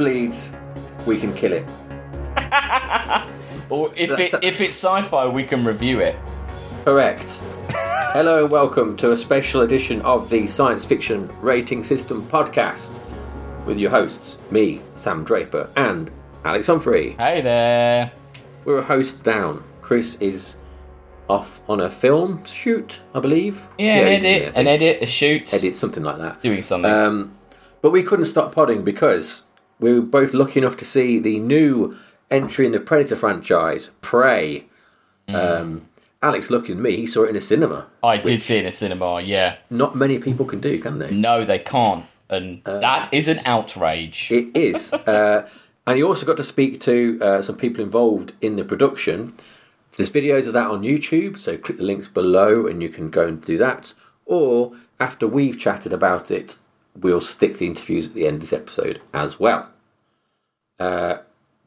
bleeds, we can kill it. Or if That's- it if it's sci-fi, we can review it. Correct. Hello and welcome to a special edition of the Science Fiction Rating System podcast with your hosts, me, Sam Draper, and Alex Humphrey. Hey there. We're a host down. Chris is off on a film shoot, I believe. Yeah, an he's- edit, an edit, a shoot, edit, something like that. doing something. Um, but we couldn't stop podding because we were both lucky enough to see the new entry in the Predator franchise, Prey. Mm. Um, Alex looking at me, he saw it in a cinema. I did see it in a cinema. Yeah. Not many people can do, can they? No, they can't, and that is an outrage. It is. uh, and you also got to speak to uh, some people involved in the production. There's videos of that on YouTube, so click the links below and you can go and do that. Or after we've chatted about it, we'll stick the interviews at the end of this episode as well. Uh,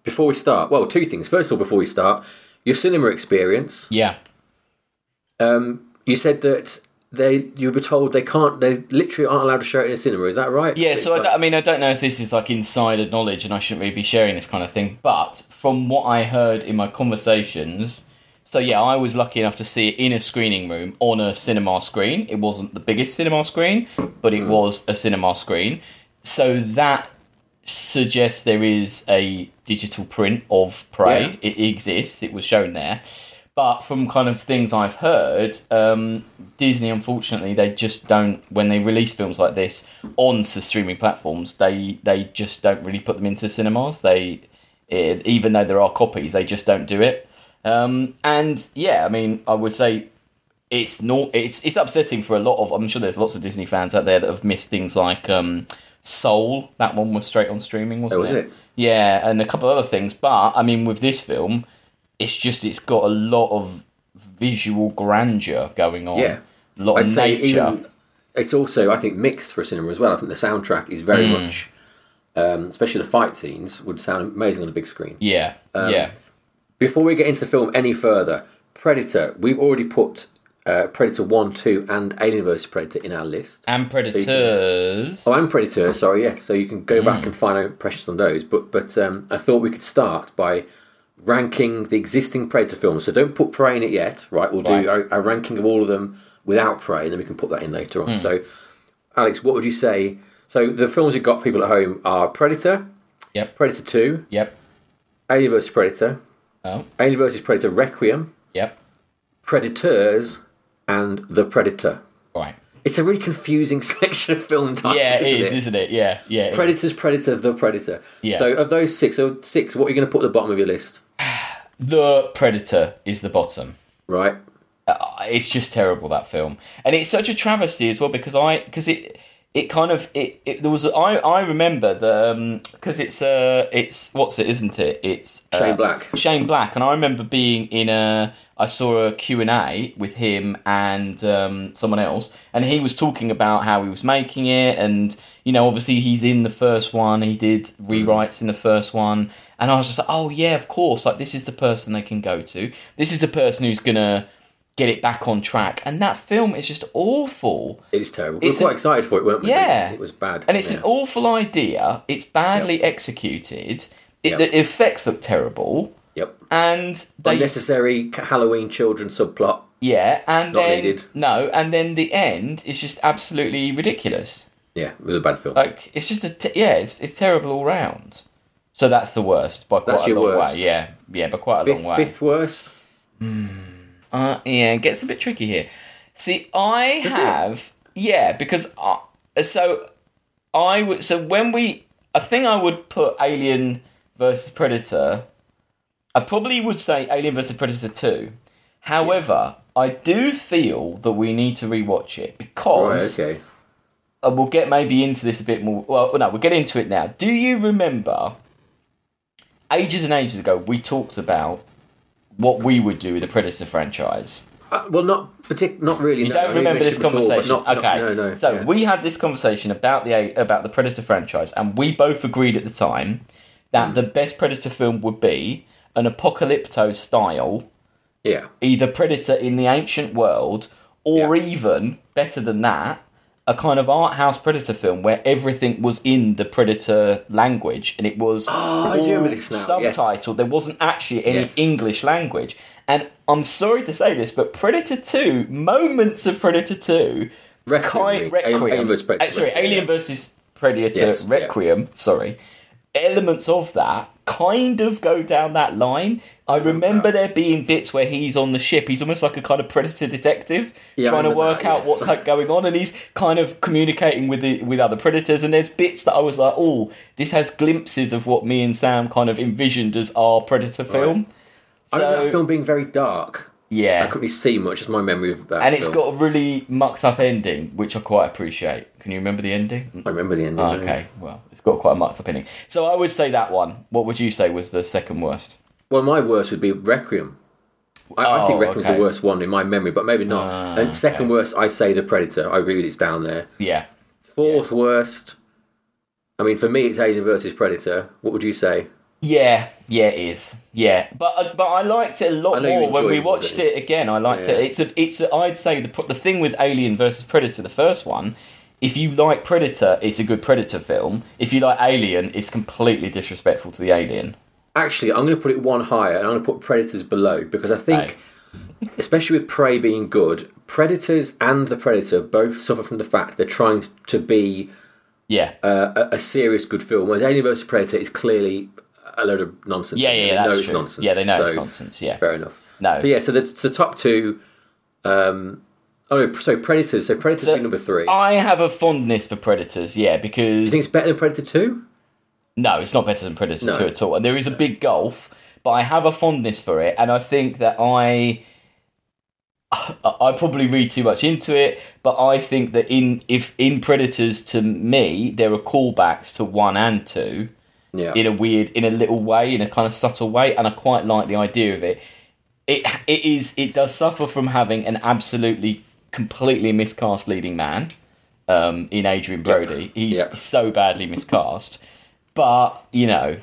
before we start, well, two things. First of all, before we start, your cinema experience. yeah. Um, you said that they you were told they can't, they literally aren't allowed to show it in a cinema. Is that right? Yeah, so I, like- I mean, I don't know if this is like insider knowledge and I shouldn't really be sharing this kind of thing, but from what I heard in my conversations, so yeah, I was lucky enough to see it in a screening room on a cinema screen. It wasn't the biggest cinema screen, but it was a cinema screen. So that suggests there is a digital print of Prey. It exists, it was shown there. But from kind of things I've heard, um, Disney, unfortunately, they just don't. When they release films like this onto streaming platforms, they they just don't really put them into cinemas. They, eh, even though there are copies, they just don't do it. Um, and yeah, I mean, I would say it's not. It's it's upsetting for a lot of. I'm sure there's lots of Disney fans out there that have missed things like um, Soul. That one was straight on streaming, wasn't Oh, was it? it? Yeah, and a couple of other things. But I mean, with this film, it's just it's got a lot of visual grandeur going on. Yeah. a lot I'd of nature. even it's also I think mixed for cinema as well. I think the soundtrack is very Mm. much, um, especially the fight scenes, would sound amazing on the big screen. yeah, Um, yeah, Before we get into the film any further, Predator. We've already put uh, Predator One, Two, and Alien vs Predator in our list. and Predators. Oh, and Predator. Sorry, yeah. So you can go Mm. back and find out impressions on those. But but um, I thought we could start by ranking the existing Predator films. So don't put Prey in it yet, right? We'll do a, a ranking of all of them without Prey, and then we can put that in later Hmm. on. So, Alex, what would you say? So the films you've got people at home are Predator, Yep, Predator Two, yep. Alien vs Predator, Oh, Alien vs Predator Requiem, yep. Predators, and The Predator. Right. It's a really confusing selection of film titles. Yeah, it isn't is, it? isn't it? Yeah, yeah. Predators, Predator, The Predator. Yeah. So of those six, so six, what are you going to put at the bottom of your list? The Predator is the bottom. Right. Uh, it's just terrible that film, and it's such a travesty as well because I because it it kind of it, it there was I I remember the because it's uh it's what's it isn't it? It's uh, Shane Black. Shane Black. And I remember being in a I saw a Q and A with him and um, someone else. And he was talking about how he was making it. And you know obviously he's in the first one. He did rewrites in the first one. And I was just like oh yeah of course. Like this is the person they can go to. This is the person who's gonna get it back on track and that film is just awful It is terrible. It's we were quite an- excited for it, weren't we? Yeah. It was, bad. and it's yeah. an awful idea it's badly executed it, Yep. the effects look terrible Yep. and they Unnecessary Halloween children subplot. Yeah, and Not then needed. no, and then the end is just absolutely ridiculous. Yeah, it was a bad film. Like it's just a te- yeah, it's, it's terrible all round. So that's the worst by quite That's a your long worst. way. Yeah, yeah, but quite a fifth, long way. fifth worst. Hmm. Uh, yeah, it gets a bit tricky here. See, I it? have yeah because I, so I would so when we I think I would put Alien versus Predator. I probably would say Alien versus Predator two. However, I do feel that we need to rewatch it Right, because okay. uh, we'll get maybe into this a bit more. Well, no, we'll get into it now. Do you remember ages and ages ago we talked about what we would do with the Predator franchise? Uh, well, not partic- not really. You no. don't I remember this mentioned before, conversation, not- not- okay? no, no. So yeah. we had this conversation about the about the Predator franchise, and we both agreed at the time that Hmm. the best Predator film would be an apocalypto style, yeah, either Predator in the ancient world, or Yeah. even better than that, a kind of art house Predator film where everything was in the Predator language and it was Oh, I do remember this now, yes. subtitled. There wasn't actually any Yes. English language. And I'm sorry to say this, but Predator 2, moments of Predator 2, Requiem, kind, Alien- Requiem. Alien versus Predator, Uh, sorry, Alien yeah. versus Predator Yes, yeah. Requiem. Sorry, elements of that kind of go down that line. I remember there being bits where he's on the ship. He's almost like a kind of predator detective, Yeah, trying to work that, out yes. what's like going on, and he's kind of communicating with the with other predators. And there's bits that I was like, oh, this has glimpses of what me and Sam kind of envisioned as our predator film. I remember So that film being very dark. I couldn't really see much. It's my memory of that. and it's film. got a really mucked up ending, which I quite appreciate. Can you remember the ending? I remember the ending. Oh, okay, well, it's got quite a mucked up ending. So I would say that one. What would you say was the second worst? Well, my worst would be Requiem. I, I think Oh, Requiem's okay. the worst one in my memory, but maybe not. Ah, and second okay. worst, I say the Predator. I agree with it's down there. Yeah. Fourth worst. I mean, for me, it's Alien versus Predator. What would you say? Yeah, yeah, it is. Yeah, but uh, but I liked it a lot more when we it, watched it again. I liked Yeah. it. It's a, it's a, I'd say the the thing with Alien versus Predator, the first one. If you like Predator, it's a good Predator film. If you like Alien, it's completely disrespectful to the Alien. Actually, I'm going to put it one higher, and I'm going to put Predators below because I think, especially with Prey being good, Predators and the Predator both suffer from the fact they're trying to be Yeah, uh, a, a serious good film, whereas Alien vs Predator is clearly a load of nonsense. yeah, yeah. they That's know it's true. nonsense. Yeah, they know it's nonsense. Yeah, Fair enough. No. So yeah, so the, the top two. Um, oh, no, so Predators. So Predators So- be number three. I have a fondness for Predators. Yeah, because you think it's better than Predator Two? No, it's not better than Predator No. 2 at all. And there is a big gulf, but I have a fondness for it, and I think that I. I I probably read too much into it, but I think that in if in Predators to me there are callbacks to one and two Yeah. in a weird, in a little way, in a kind of subtle way, and I quite like the idea of it. It it is it does suffer from having an absolutely completely miscast leading man um, in Adrien Brody. He's Yep. so badly miscast, but you know,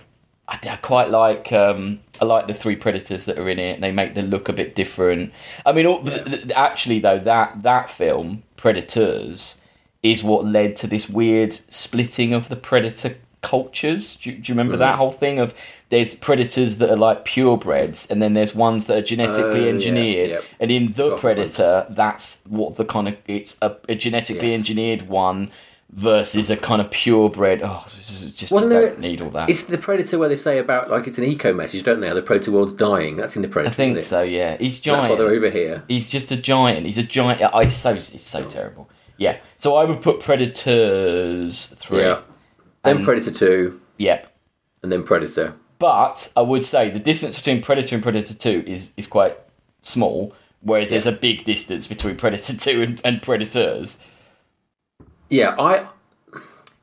I, I quite like um, I like the three predators that are in it. They make the look a bit different. I mean, all, th- th- actually though that that film Predators is what led to this weird splitting of the predator cultures. Do you, do you remember Mm. that whole thing of there's predators that are like purebreds, and then there's ones that are genetically Oh, yeah, engineered. And in the Got predator, that's what the kind of it's a, a genetically Yes. engineered one versus a kind of purebred. Oh, just Wasn't there- don't need all that. It's the Predator where they say about like it's an eco message, don't they? How the Predator world's dying. That's in the Predator. I think so. Yeah, he's giant. That's why they're over here. He's just a giant. He's a giant. I it's so it's so terrible. Yeah. So I would put Predators three. Yeah. Then And- Predator Two, Yep. and then Predator. But I would say the distance between Predator and Predator 2 is, is quite small, whereas there's a big distance between Predator 2 and, and Predators. Yeah, I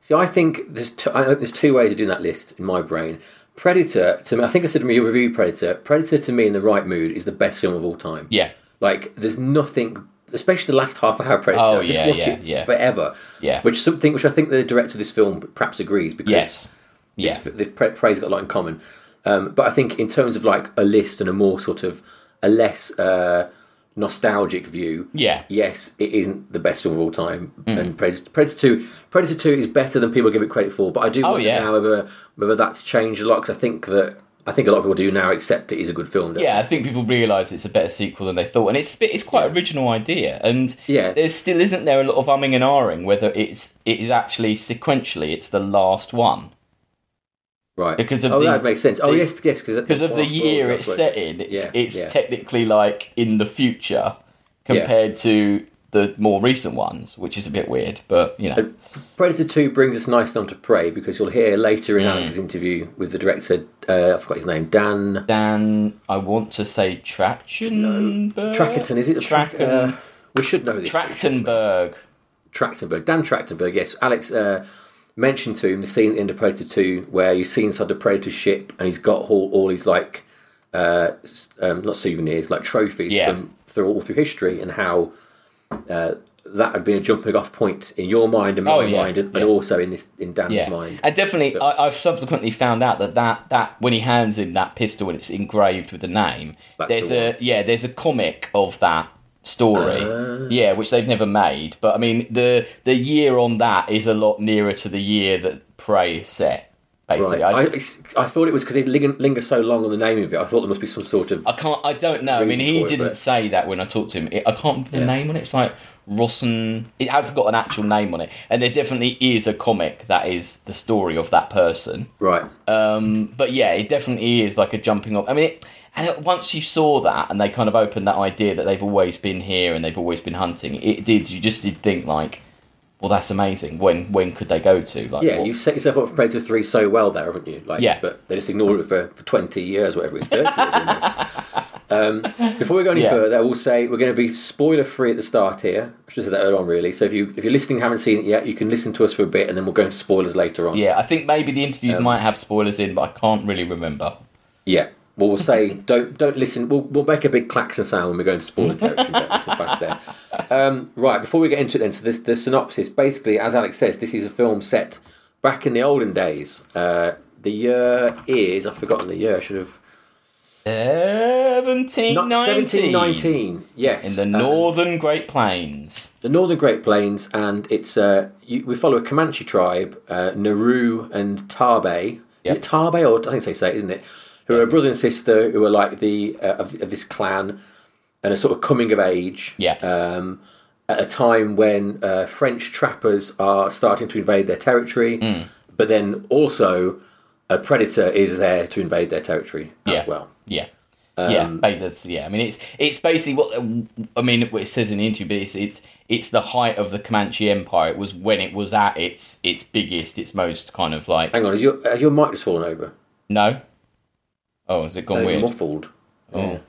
see. I think there's two, I, there's two ways of doing that list in my brain. Predator to me, I think I said in your review, Predator. Predator to me, in the right mood, is the best film of all time. Yeah. Like, there's nothing, especially the last half hour Predator. Oh, just yeah, watch yeah, it yeah. forever. Yeah. Which something which I think the director of this film perhaps agrees because Yes. Yeah. the pre- Prey's got a lot in common. Um, but I think in terms of like a list and a more sort of a less uh, nostalgic view, Yeah. yes, it isn't the best film of all time. Mm. And Predator, Predator Two, Predator Two is better than people give it credit for. But I do Oh, wonder yeah. now whether whether that's changed a lot because I think that I think a lot of people do now accept it is a good film. Yeah, I think people realise it's a better sequel than they thought, and it's it's quite an original idea. And Yeah. there still isn't there a lot of umming and ahhing whether it's it is actually sequentially it's the last one right? because of oh, the- that makes sense. Oh, yes, yes, because because of the year it's set in. It's Yeah, it's yeah. technically like in the future compared to the more recent ones, which is a bit weird, but you know. Predator 2 brings us nicely onto Prey because you'll hear later Mm. in Alex's interview with the director, uh, I forgot his name, Dan Dan, I want to say Trachtenberg. Trackerton. Is it? Tracken- Uh, we should know this. Trachtenberg. Trachtenberg. Dan Trachtenberg, yes. Alex uh, mentioned to him the scene in the Predator 2 where you see inside the Predator ship and he's got all, all his, like, uh, um, not souvenirs, like trophies Yeah. from through all through history and how uh, that had been a jumping off point in your mind and my Oh, yeah, mind and, yeah. and also in this in Dan's Yeah, mind. and definitely, I, I've subsequently found out that, that that when he hands him that pistol and it's engraved with the name, there's the a yeah, there's a comic of that story. Ah. yeah, which they've never made. But I mean, the the year on that is a lot nearer to the year that Prey is set. Basically, Right. I, I, I thought it was because they linger, linger so long on the name of it. I thought there must be some sort of. I can't. I don't know. I mean, he didn't but- say that when I talked to him. It, I can't remember the Yeah. name on it. It's like Rossen. It hasn't got an actual name on it, and there definitely is a comic that is the story of that person. Right. Um, but yeah, it definitely is like a jumping off. I mean, it, and it, once you saw that, and they kind of opened that idea that they've always been here and they've always been hunting, it did. You just did think like, well, that's amazing. When when could they go to? Like, Yeah, what- you set yourself up for Predator 3 so well there, haven't you? Like, Yeah. But they just ignored it for, for 20 years, whatever it's 30 years. Um, before we go any Yeah. further, I will say we're going to be spoiler free at the start here. I should have said that earlier on, really. So if, you, if you're listening haven't seen it yet, you can listen to us for a bit and then we'll go into spoilers later on. yeah, I think maybe the interviews Um, might have spoilers in, but I can't really remember. Yeah. Well, we'll say don't don't listen. We'll, we'll make a big klaxon sound when we go into spoiler territory. don't listen past there. Um, right before we get into it, then, so this the synopsis. Basically, as Alex says, this is a film set back in the olden days. Uh, the year is I've forgotten the year. I should have Seventeen not 1719. Yes, in the Um, northern Great Plains. the northern Great Plains, and it's uh, you, we follow a Comanche tribe, uh, Naru and Taabe. Yep. Taabe or I think they say, isn't it? Who are a brother and sister who are like the uh, of, of this clan, and a sort of coming of age. Yeah. Um, at a time when uh, French trappers are starting to invade their territory, Mm. but then also a predator is there to invade their territory as Yeah. well. Yeah. yeah, Um, ba- that's, yeah. I mean, it's it's basically what I mean. What it says in the interview, but it's it's it's the height of the Comanche Empire. It was when it was at its its biggest, its most kind of like Hang on, has your has your mic just fallen over? no. Oh, has it gone weird? Muffled. Oh,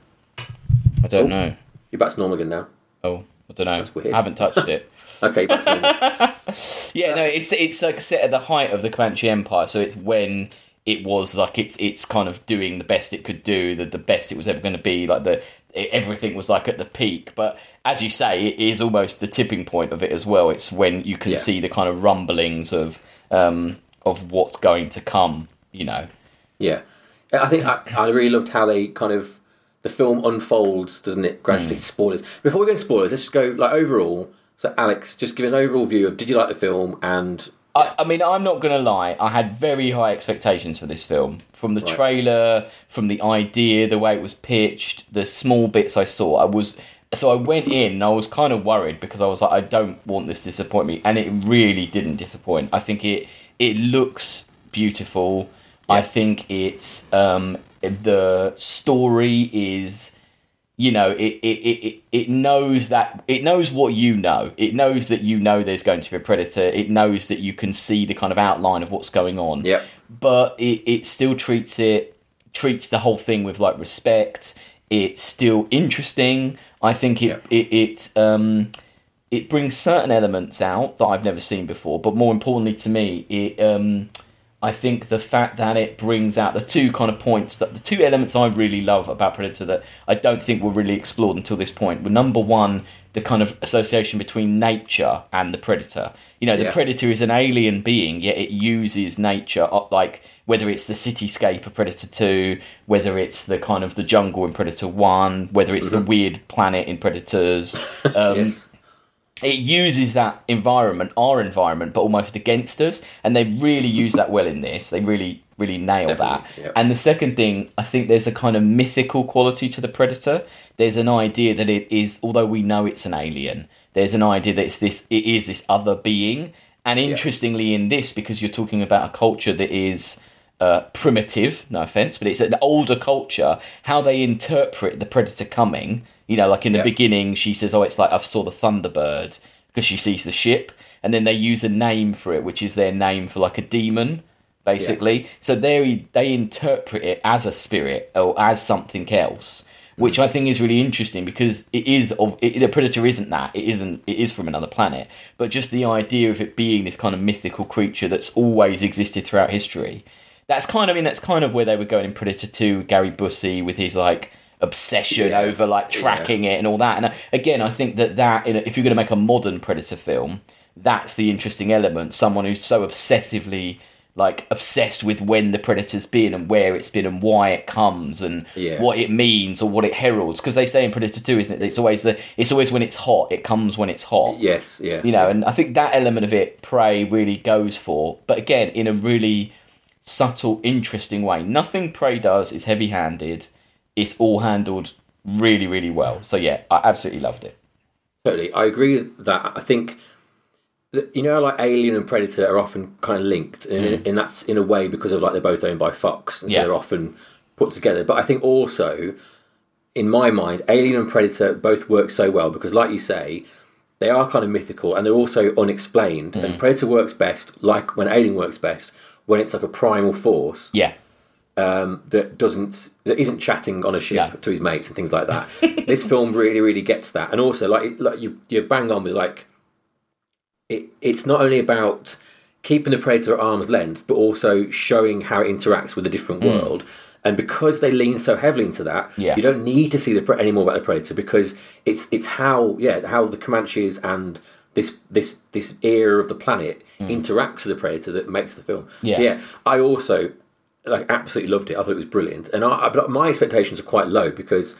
I don't Oh. know. You're back to normal again now. Oh, I don't know. That's weird. I haven't touched it. Okay, back to normal. Yeah, no, it's it's like set at the height of the Comanche Empire, so it's when it was like it's it's kind of doing the best it could do, the the best it was ever going to be, like the it, everything was like at the peak. But as you say, it is almost the tipping point of it as well. It's when you can Yeah. see the kind of rumblings of um of what's going to come. You know, Yeah, I think I, I really loved how they kind of the film unfolds, doesn't it? Gradually, Hmm. spoilers. Before we go into spoilers, let's just go like overall. So, Alex, just give an overall view of did you like the film and I, I mean, I'm not going to lie. I had very high expectations for this film. From the Right. trailer, from the idea, the way it was pitched, the small bits I saw, I was. So I went in and I was kind of worried because I was like, I don't want this to disappoint me. And it really didn't disappoint. I think it it looks beautiful. I think it's. Um, the story is you know it, it, it, it- it knows that it knows what you know it knows that you know there's going to be a predator it knows that you can see the kind of outline of what's going on Yep. but it, it still treats it treats the whole thing with like respect it's still interesting i think it Yep. it, it um it brings certain elements out that I've never seen before, but more importantly to me, it um, I think the fact that it brings out the two kind of points that the two elements I really love about Predator that I don't think were really explored until this point were number one, the kind of association between nature and the predator. You know, the Yeah. predator is an alien being, yet it uses nature, uh, like whether it's the cityscape of Predator Two, whether it's the kind of the jungle in Predator One, whether it's the weird planet in Predators. Um, yes, it uses that environment, our environment, but almost against us, and they really use that well in this. They really, really nail that. Definitely, yeah. And the second thing, I think there's a kind of mythical quality to the predator. There's an idea that it is, although we know it's an alien, there's an idea that it's this, it is this other being. And interestingly, in this, because you're talking about a culture that is uh, primitive, no offense, but it's an older culture, how they interpret the predator coming. You know, like in the Yeah. beginning, she says, "Oh, it's like I've saw the Thunderbird," because she sees the ship, and then they use a name for it, which is their name for like a demon, basically. So they they interpret it as a spirit or as something else, which hmm. I think is really interesting because it is of it, the predator isn't that it isn't it is from another planet, but just the idea of it being this kind of mythical creature that's always existed throughout history. That's kind of I mean that's kind of where they were going in Predator Two. Gary Busey with his like obsession Yeah. over like tracking it and all that. And uh, again, I think that that in a, if you're going to make a modern Predator film, that's the interesting element. Someone who's so obsessively like obsessed with when the predator's been and where it's been and why it comes and Yeah. what it means or what it heralds. Because they say in Predator Two, isn't it? It's always the it's always when it's hot. It comes when it's hot. Yes, yeah. You know, and I think that element of it, Prey really goes for, but again, in a really subtle, interesting way. Nothing Prey does is heavy handed. It's all handled really, really well. So yeah, I absolutely loved it. Totally, I agree with that. I think you know, like Alien and Predator are often kind of linked, and, and that's in a way because of like they're both owned by Fox, and so Mm. Yeah. they're often put together. But I think also, in my mind, Alien and Predator both work so well because, like you say, they are kind of mythical and they're also unexplained. Mm. And Predator works best, like when Alien works best, when it's like a primal force Yeah, um, that doesn't that isn't chatting on a ship Yeah. to his mates and things like that. this film really really gets that, and also like like you you bang on with like it. It's not only about keeping the predator at arm's length, but also showing how it interacts with a different world. And because they lean so heavily into that, Mm. Yeah. you don't need to see the pre- any more about the predator because it's it's how yeah how the Comanches and this this this era of the planet interacts with the predator that makes the film. Mm. Yeah. So, yeah. I also like absolutely loved it. I thought it was brilliant, and I, but my expectations are quite low because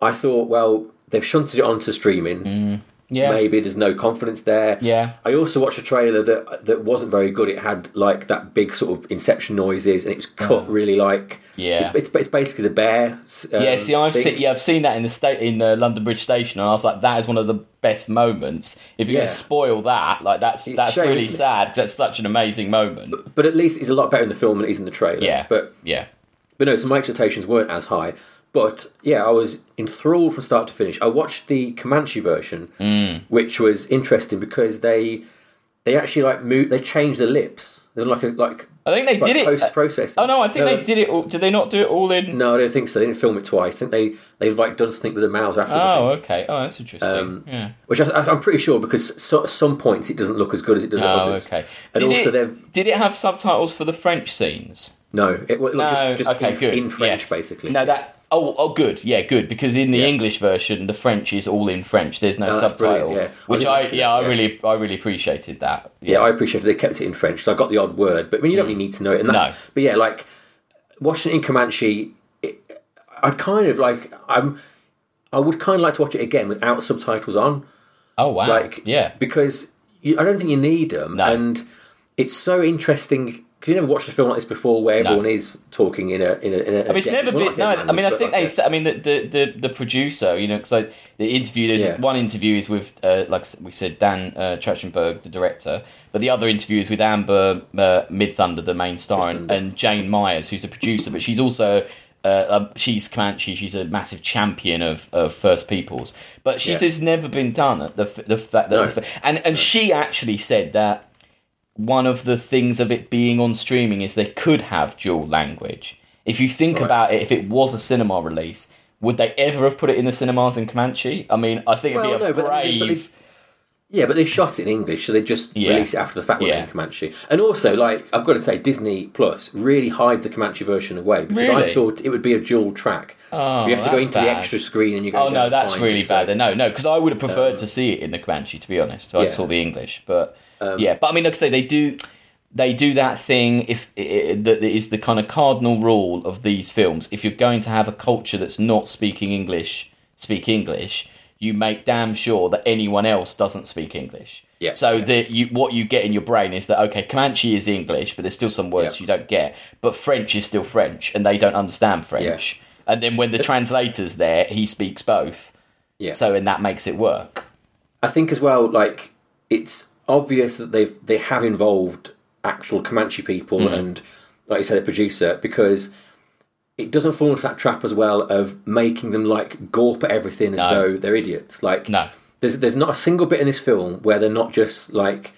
I thought, well, they've shunted it onto streaming. Mm. Yeah, Maybe there's no confidence there. Yeah. I also watched a trailer that that wasn't very good. It had like that big sort of Inception noises, and it was cut really like Yeah. It's, it's, it's basically the bear. Um, yeah. See, I've seen, yeah, I've seen that in the state in the London Bridge station, and I was like, that is one of the best moments. If you're Yeah. going to spoil that, like that's It's that's shame, really sad. That's such an amazing moment. But at least it's a lot better in the film than it is in the trailer. Yeah, But yeah, But no, so my expectations weren't as high. But yeah, I was enthralled from start to finish. I watched the Comanche version, Mm. which was interesting because they they actually like move. They changed the lips. They're like a like. I think they like did it. post processing. Oh no, I think they did it. All, did they not do it all in? No, I don't think so. They didn't film it twice. I think they they've like done something with the mouths after. Oh, okay. Oh, that's interesting. Um, yeah. Which I, I'm pretty sure because so, at some points it doesn't look as good as it does at Oh, others. okay. And Did also it, did it have subtitles for the French scenes? no, it was No, just, just okay, in, in French yeah. basically. No, that. Oh, oh, good. Yeah, good. Because in the Yeah. English version, the French is all in French. There's no Oh, subtitle, yeah. Which I, that's yeah, I yeah. really, I really appreciated that. Yeah, I appreciated. They kept it in French, so I got the odd word. But I mean, you don't really mm. need to know it. And that's, No. But yeah, like in Comanche, it, I kind of like I'm. I would kind of like to watch it again without subtitles on, Oh wow. like yeah. because you, I don't think you need them, No. and it's so interesting. Because you never watched a film like this before, where everyone is talking in a in a. In a I mean, it's never been. No, I mean, I think they. sa- I mean, the the the, the producer, you know, because like the interview. There's Yeah. one interview is with, uh, like we said, Dan uh, Trachtenberg, the director, but the other interview is with Amber uh, Midthunder, the main star, and, and Jhane Myers, who's a producer, but she's also. Uh, um, she's Comanche. She's a massive champion of, of First Peoples, but she Yeah. says never been done. The f- the fact that No. the and and she actually said that one of the things of it being on streaming is they could have dual language. If you think Right. about it, if it was a cinema release, would they ever have put it in the cinemas in Comanche? I mean, I think it'd Well, be a no, but I but brave. Yeah, but they shot it in English, so they just Yeah. release it after the fact Yeah. in Comanche. And also, like I've got to say, Disney Plus really hides the Comanche version away because I thought it would be a dual track. Oh, you have to go into the extra screen and you oh, go. Oh no, that's really it, bad. Then no, no, because I would have preferred to um, see it in the Comanche. To be honest, I Yeah. saw the English, but Um, yeah. But I mean, like I say, they do they do that thing if that is the kind of cardinal rule of these films. If you're going to have a culture that's not speaking English, speak English. You make damn sure that anyone else doesn't speak English. Yeah. So Yeah. that you what you get in your brain is that okay, Comanche is English, but there's still some words Yeah. you don't get. But French is still French, and they don't understand French. Yeah. And then when the translator's there, he speaks both. Yeah. So and that makes it work. I think as well, like it's obvious that they've they have involved actual Comanche people Mm. and, like you said, a producer because it doesn't fall into that trap as well of making them like gawp at everything as No. though they're idiots. Like No. there's there's not a single bit in this film where they're not just like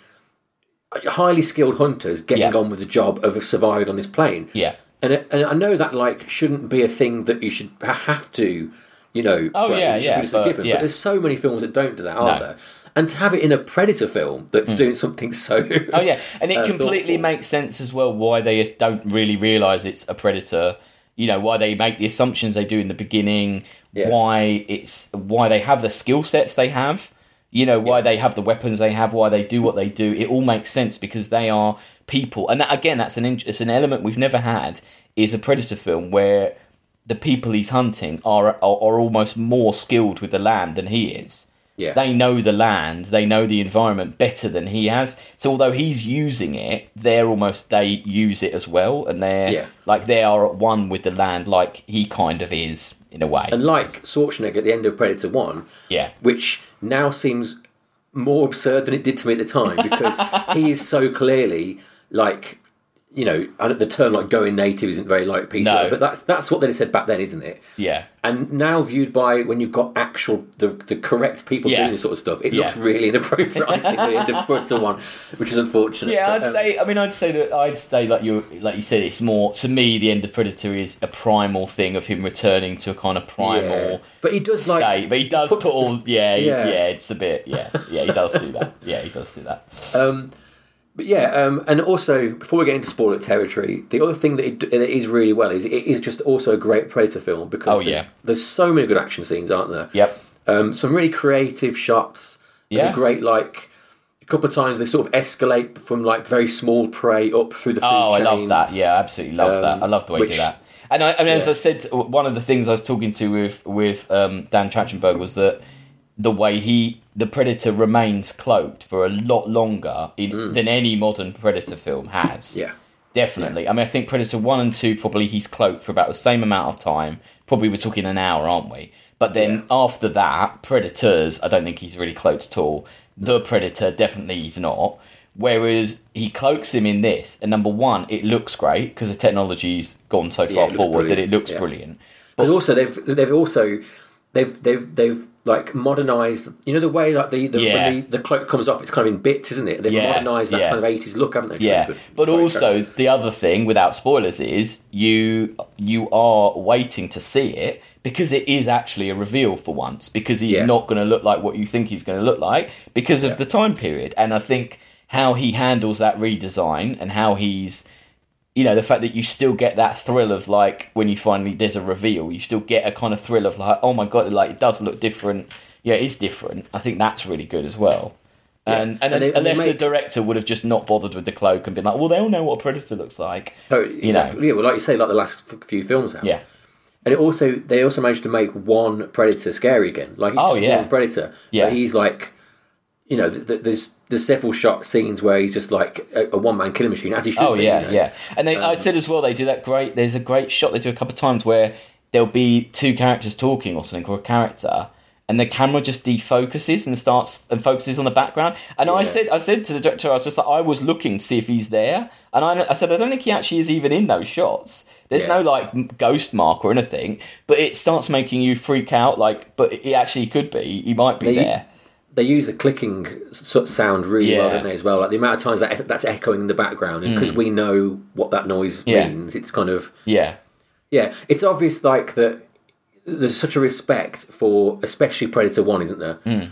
highly skilled hunters getting Yeah. on with the job of surviving on this plane. Yeah. And it- and I know that like shouldn't be a thing that you should have to, you know. Oh, yeah, yeah, be just a but- given. yeah. But there's so many films that don't do that, are No. there? And to have it in a Predator film that's doing something so. Oh yeah, and it uh, completely thoughtful. makes sense as well why they don't really realize it's a predator. You know why they make the assumptions they do in the beginning. Yeah. Why it's why they have the skill sets they have. You know why they have the weapons they have, why they do what they do. It all makes sense because they are people, and that, again, that's an it's an element we've never had. Is a predator film where the people he's hunting are, are are almost more skilled with the land than he is. Yeah. They know the land, they know the environment better than he has. So although he's using it, they're almost they use it as well, and they're Yeah. like they are at one with the land, like he kind of is in a way. And like Schwarzenegger at the end of Predator 1, yeah, which now seems more absurd than it did to me at the time because he is so clearly like you know the term like going native isn't very like PC No. but that's that's what they said back then isn't it yeah, and now viewed by when you've got actual the, the correct people Yeah. doing this sort of stuff it Yeah. looks really inappropriate I think at the end of Predator 1 which is unfortunate yeah. But, I'd um, say. I mean, I'd say that I'd say like you like you said, it's more to me. The end of Predator is a primal thing of him returning to a kind of primal. yeah. but he does State, like but he does put all yeah, yeah yeah. it's a bit yeah yeah he does do that yeah he does do that Um, but yeah, um, and also before we get into spoiler territory, the other thing that it, that it is really well is it is just also a great Predator film because Oh, there's, yeah. there's so many good action scenes, aren't there? yep Um, some really creative shots. There's Yeah. a great like a couple of times they sort of escalate from like very small prey up through the food Oh, I love that. Yeah, I absolutely love that. I love the way you do that. And I, I mean, as yeah. I said, one of the things I was talking to with with um, Dan Trachtenberg was that the way he the predator remains cloaked for a lot longer in, than any modern predator film has. Mm. Yeah. Definitely. I mean, I think Predator 1 and 2, probably he's cloaked for about the same amount of time. Probably we're talking an hour, aren't we? But then Yeah. after that, Predators, I don't think he's really cloaked at all. The Predator, definitely he's not. Whereas he cloaks him in this, and number one, it looks great because the technology's gone so far looks forward that it looks Yeah. brilliant. But also they've they've also they've they've they've like modernized you know the way like the, the Yeah. when the, the cloak comes off it's kind of in bits isn't it they've Yeah, modernized that yeah. kind of 80s look haven't they Yeah, but Sorry, also sorry. the other thing, without spoilers, is you you are waiting to see it because it is actually a reveal for once. Because he's Yeah. not going to look like what you think he's going to look like because of the time period. And I think how he handles that redesign and how he's you know the fact that you still get that thrill of like when you finally there's a reveal you still get a kind of thrill of like oh my god like it does look different yeah it's different i think that's really good as well and, and, And they- and they unless the director would have just not bothered with the cloak and been like well they all know what a predator looks like So, you know. yeah well like you say like the last few films have yeah And it also they also managed to make one predator scary again. Like it's Oh, just yeah. one predator. Yeah. But he's like, you know, th- th- there's there's several shot scenes where he's just like a, a one man killing machine, as he should Oh be. yeah, you know? yeah. And they, I Um, said as well, they do that great. There's a great shot they do a couple of times where there'll be two characters talking or something, or a character, and the camera just defocuses and starts and focuses on the background. And I said, I said to the director, I was just like, I was looking to see if he's there, and I, I said, I don't think he actually is even in those shots. There's Yeah. no like ghost mark or anything, but it starts making you freak out. Like, but it actually could be. He might be there. They use the clicking sound really well, don't they? As well, like the amount of times that that's echoing in the background, because we know what that noise Mm. Yeah. means. It's kind of Yeah, yeah. It's obvious like that. There's such a respect for, especially Predator One, isn't there? Hmm.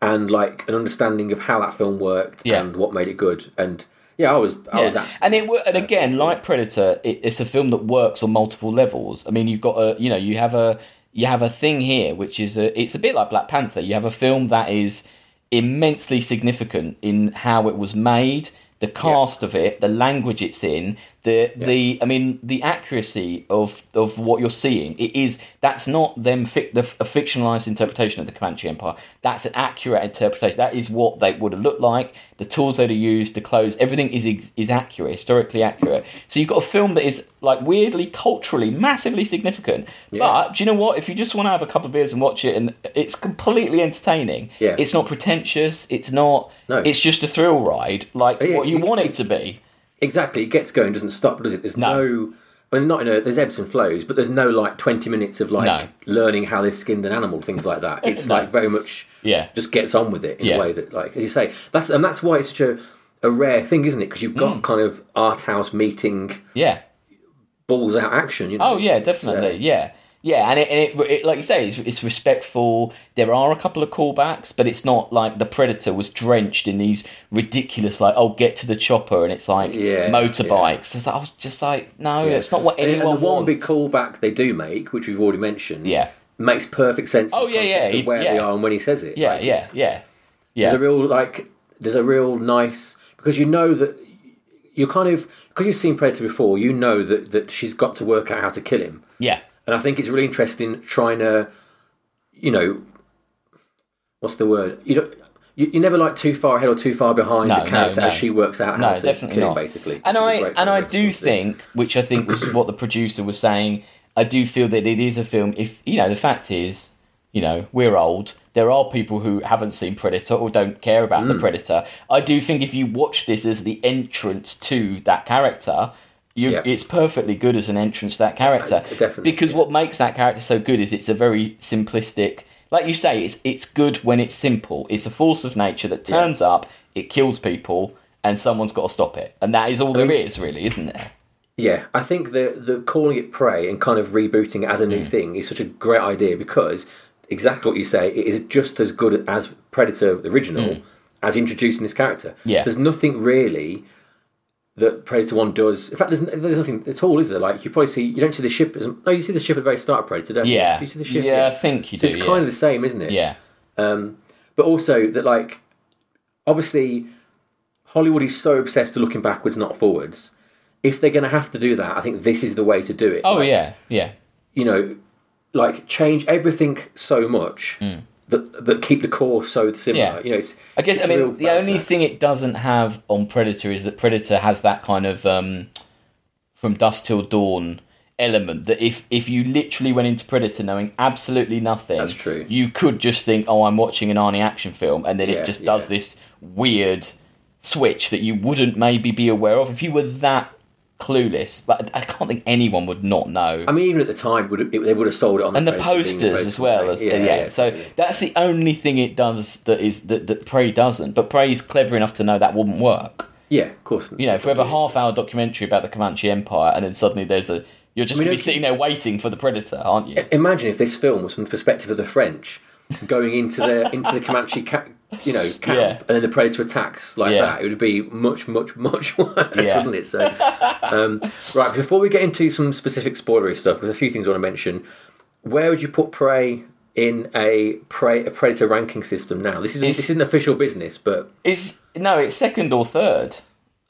And like an understanding of how that film worked Yeah. and what made it good. And yeah, I was, I was absolutely and it and again, like Predator, it, it's a film that works on multiple levels. I mean, you've got a you know you have a you have a thing here which is a it's a bit like Black Panther. You have a film that is immensely significant in how it was made, the cast of it, the language it's in, the the I mean the accuracy of of what you're seeing. It is that's not them fic, the, a fictionalized interpretation of the Comanche Empire. That's an accurate interpretation. That is what they would have looked like. The tools they'd have used, the clothes, everything is is accurate, historically accurate. So you've got a film that is like weirdly culturally massively significant. But do you know what? If you just want to have a couple of beers and watch it, and it's completely entertaining. Yeah. It's not pretentious. It's not. No. It's just a thrill ride, like oh, Yeah, what you want it to be. Exactly, it gets going, doesn't stop, does it? There's No. no, I mean, not in a there's ebbs and flows, but there's no like twenty minutes of like No. learning how they skinned an animal, things like that. It's No. like very much Yeah. just gets on with it in Yeah. a way that, like as you say, that's and that's why it's such a, a rare thing, isn't it? Because you've Mm. got kind of art house meeting Yeah. balls out action. You know? Oh yeah, uh, definitely. yeah, yeah, and it, and it, it like you say, it's, it's respectful. There are a couple of callbacks, but it's not like the Predator was drenched in these ridiculous, like, oh, get to the chopper, and it's like Yeah, motorbikes. It's like, I was just like, no, yeah. it's not what anyone and the one wants. big callback they do make, which we've already mentioned, Yeah. makes perfect sense. Oh, yeah, yeah, he- where yeah. they are and when he says it. yeah, Like, yeah, yeah. Yeah. There's a real like. There's a real nice because you know that you're kind of because you've seen Predator before. You know that that she's got to work out how to kill him, Yeah. And I think it's really interesting trying to, you know, what's the word? You don't. You, you're never like too far ahead or too far behind No, the character no, as she works out how No, to definitely kill him, basically. And which is a I and I do think, which I think was what the producer was saying. I do feel that it is a film. If you know, the fact is, you know, we're old. There are people who haven't seen Predator or don't care about Mm. the Predator. I do think if you watch this as the entrance to that character, you, Yeah. it's perfectly good as an entrance to that character. Uh, definitely, Because yeah. what makes that character so good is it's a very simplistic. Like you say, it's it's good when it's simple. It's a force of nature that turns up, it kills people, and someone's got to stop it. And that is all there is, really, isn't there? Yeah, I think the the calling it Prey and kind of rebooting it as a Mm. new thing is such a great idea because exactly what you say, it is just as good as Predator the original as introducing this character. Mm. Yeah. there's nothing really that Predator One does. In fact, there's there's nothing at all, is there? Like you probably see, you don't see the ship. As, no, you see the ship at the very start of Predator, don't Yeah. you? Do you see the ship? Yeah, I think you So do. it's yeah. kind of the same, isn't it? yeah. Um, but also that like obviously Hollywood is so obsessed with looking backwards, not forwards. If they're going to have to do that, I think this is the way to do it. Oh Like, yeah, yeah. you know, like change everything so much mm. That that keep the core so similar. Yeah. You know, it's. I guess it's I mean the only thing it doesn't have on Predator is that Predator has that kind of um, from dusk till dawn element that if if you literally went into Predator knowing absolutely nothing, That's true. You could just think, oh, I'm watching an Arnie action film, and then Yeah, it just does yeah. this weird switch that you wouldn't maybe be aware of if you were that clueless. But I can't think anyone would not know. I mean, even at the time, would it, they would have sold it on and the being posters as well as yeah, So that's the only thing it does that is that, that Prey doesn't. But Prey's clever enough to know that wouldn't work. yeah, of course. You know, if we have a half-hour documentary about the Comanche Empire, and then suddenly there's a you're just mean, going to be sitting there waiting for the Predator, aren't you? Imagine if this film was from the perspective of the French going into the into the Comanche ca- you know camp, Yeah. and then the predator attacks like Yeah. that. It would be much, much, much worse, Yeah. wouldn't it? So, um, right before we get into some specific spoilery stuff, there's a few things I want to mention. Where would you put Prey in a prey a predator ranking system now? This isn't It's- this isn't official business, but It's no, it's second or third.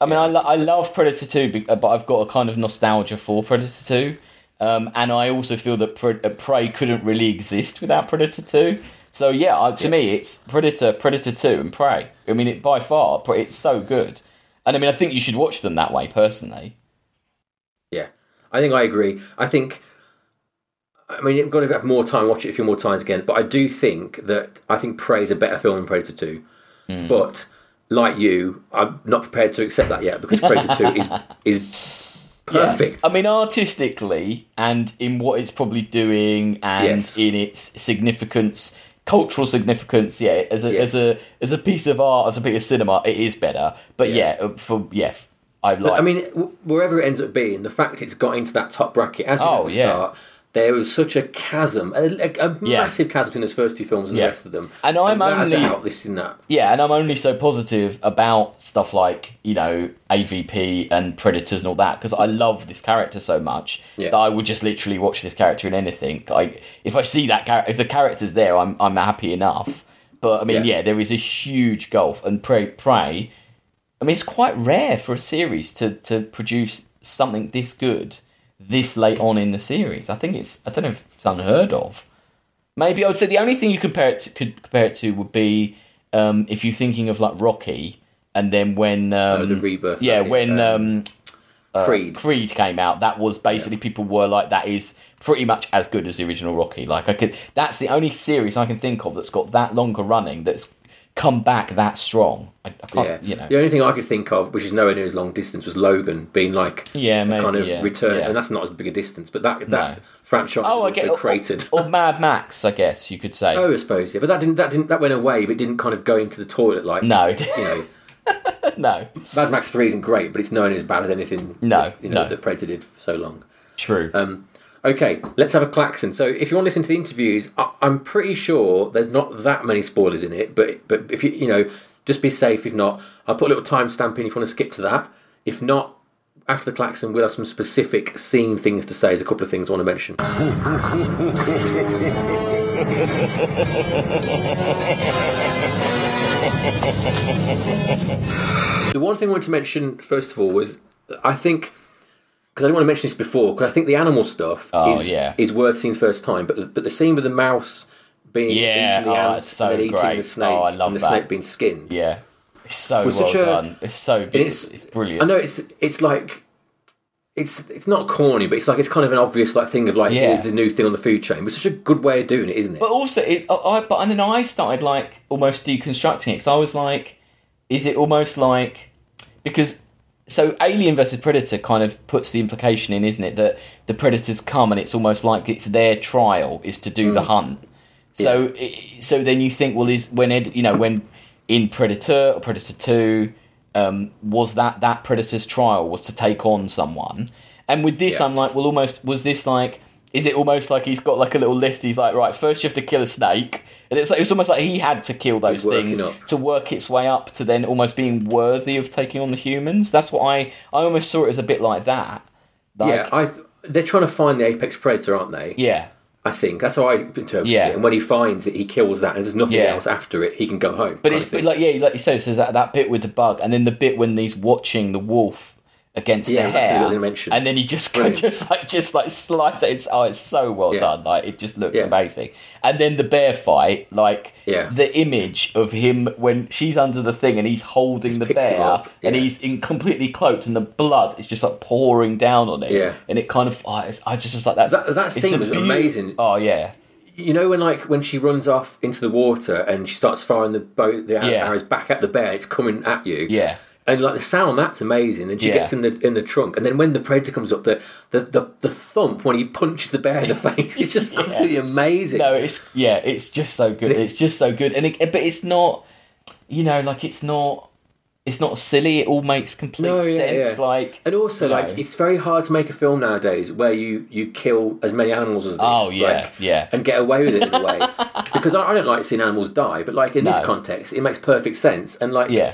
I mean, I, lo- I love Predator Two, but I've got a kind of nostalgia for Predator Two, um, and I also feel that uh, Prey couldn't really exist without Predator Two. So yeah, to me, it's Predator, Predator Two, and Prey. I mean, it by far, it's so good, and I mean, I think you should watch them that way personally. Yeah, I think I agree. I think, I mean, you've got to have more time, watch it a few more times again. But I do think that I think Prey is a better film than Predator Two. Hmm. But like you, I'm not prepared to accept that yet because Predator Two is is perfect. I mean, artistically and in what it's probably doing and Yes. in its significance, cultural significance, yeah, as a Yes. as a as a piece of art, as a piece of cinema, it is better. But yeah, Yeah. uh, for yeah, I like. I mean, wherever it ends up being, the fact it's got into that top bracket as you Oh, at the yeah. start, there was such a chasm, a, a, a Yeah. massive chasm between those first two films and Yeah. the rest of them. And I'm without a only- this and that. Yeah, and I'm only so positive about stuff like you know AVP and Predators and all that because I love this character so much Yeah. that I would just literally watch this character in anything. I if I see that character, if the character's there, I'm I'm happy enough. But I mean, Yeah. yeah, there is a huge gulf, and Prey Prey. I mean, it's quite rare for a series to to produce something this good this late on in the series. I think it's I don't know if it's unheard of. Maybe I would say the only thing you compare it to, could compare it to would be um, if you're thinking of like Rocky, and then when um, Oh, the rebirth. yeah, it, when um, um, Creed. Creed came out, that was basically people were like, that is pretty much as good as the original Rocky. Like I could, that's the only series I can think of that's got that longer running that's come back that strong. I, I can't, Yeah, you know, the only thing I could think of, which is nowhere near as long distance, was Logan being like Yeah, maybe, kind of yeah, return, yeah. and that's not as big a distance. But that that No. franchise oh, I was get also created. or, or Mad Max, I guess you could say. oh, I suppose yeah, but that didn't that didn't that went away, but it didn't kind of go into the toilet like no, you know. no, Mad Max Three isn't great, but it's known as bad as anything. No, that, you know no. that Predator did for so long. true. Um, okay, let's have a klaxon. So, if you want to listen to the interviews, I, I'm pretty sure there's not that many spoilers in it. But but if you you know, just be safe. If not, I'll put a little timestamp in if you want to skip to that. If not, after the klaxon, we'll have some specific scene things to say. There's a couple of things I want to mention. the one thing I wanted to mention first of all was I think because I didn't want to mention this before because I think the animal stuff Oh, is yeah. is worth seeing first time, but the, but the scene with the mouse being Yeah, eating the oh, ant so and then eating great. the snake Oh, I love and the that. snake being skinned. Yeah, it's so well a- done. It's so good. It's It's, brilliant. I know it's it's like it's it's not corny, but it's like it's kind of an obvious like thing of like Yeah. here's the new thing on the food chain. But it's such a good way of doing it, isn't it? But also, it, I, but and then I started like almost deconstructing it because I was like, is it almost like because so Alien versus Predator kind of puts the implication in, isn't it, that the predators come and it's almost like it's their trial is to do the hunt. So i so then you think, well, is when Ed, you know when in Predator or Predator Two. Um, was that that predator's trial was to take on someone and with this Yeah. i'm like well almost was this like is it almost like he's got like a little list he's like right first you have to kill a snake and it's like it's almost like he had to kill those things up. to work its way up to then almost being worthy of taking on the humans that's what i i almost saw it as a bit like that like, yeah, I they're trying to find the apex predator, aren't they? yeah I think that's how I interpret Yeah. it. And when he finds it, he kills that, and there's nothing Yeah. else after it. He can go home. But it's like yeah, like you said, there's that, that bit with the bug, and then the bit when he's watching the wolf against Yeah, the that's what I hair, and then you just Brilliant. just like just like slice it. It's, oh, it's so well Yeah. done. Like it just looks Yeah. amazing. And then the bear fight, like Yeah. the image of him when she's under the thing and he's holding the bear, and he's in completely cloaked, and the blood is just like pouring down on it. Yeah. and it kind of oh, I just was like that's That- that scene was amazing. Oh yeah, you know when like when she runs off into the water and she starts firing the boat the Yeah. arrows back at the bear, it's coming at you. yeah. And like the sound on that's amazing. Then she Yeah. gets in the in the trunk, and then when the predator comes up, the the, the, the thump when he punches the bear in the face, it's just absolutely amazing. No, it's yeah, it's just so good. It's just so good, and it, but it's not, you know, like it's not, it's not silly. It all makes complete No, yeah, sense. yeah. Like, And also, like, know. it's very hard to make a film nowadays where you you kill as many animals as this. Oh, yeah, like, yeah. and get away with it in a way. because I, I don't like seeing animals die, but like in this context, it makes perfect sense. And like, yeah,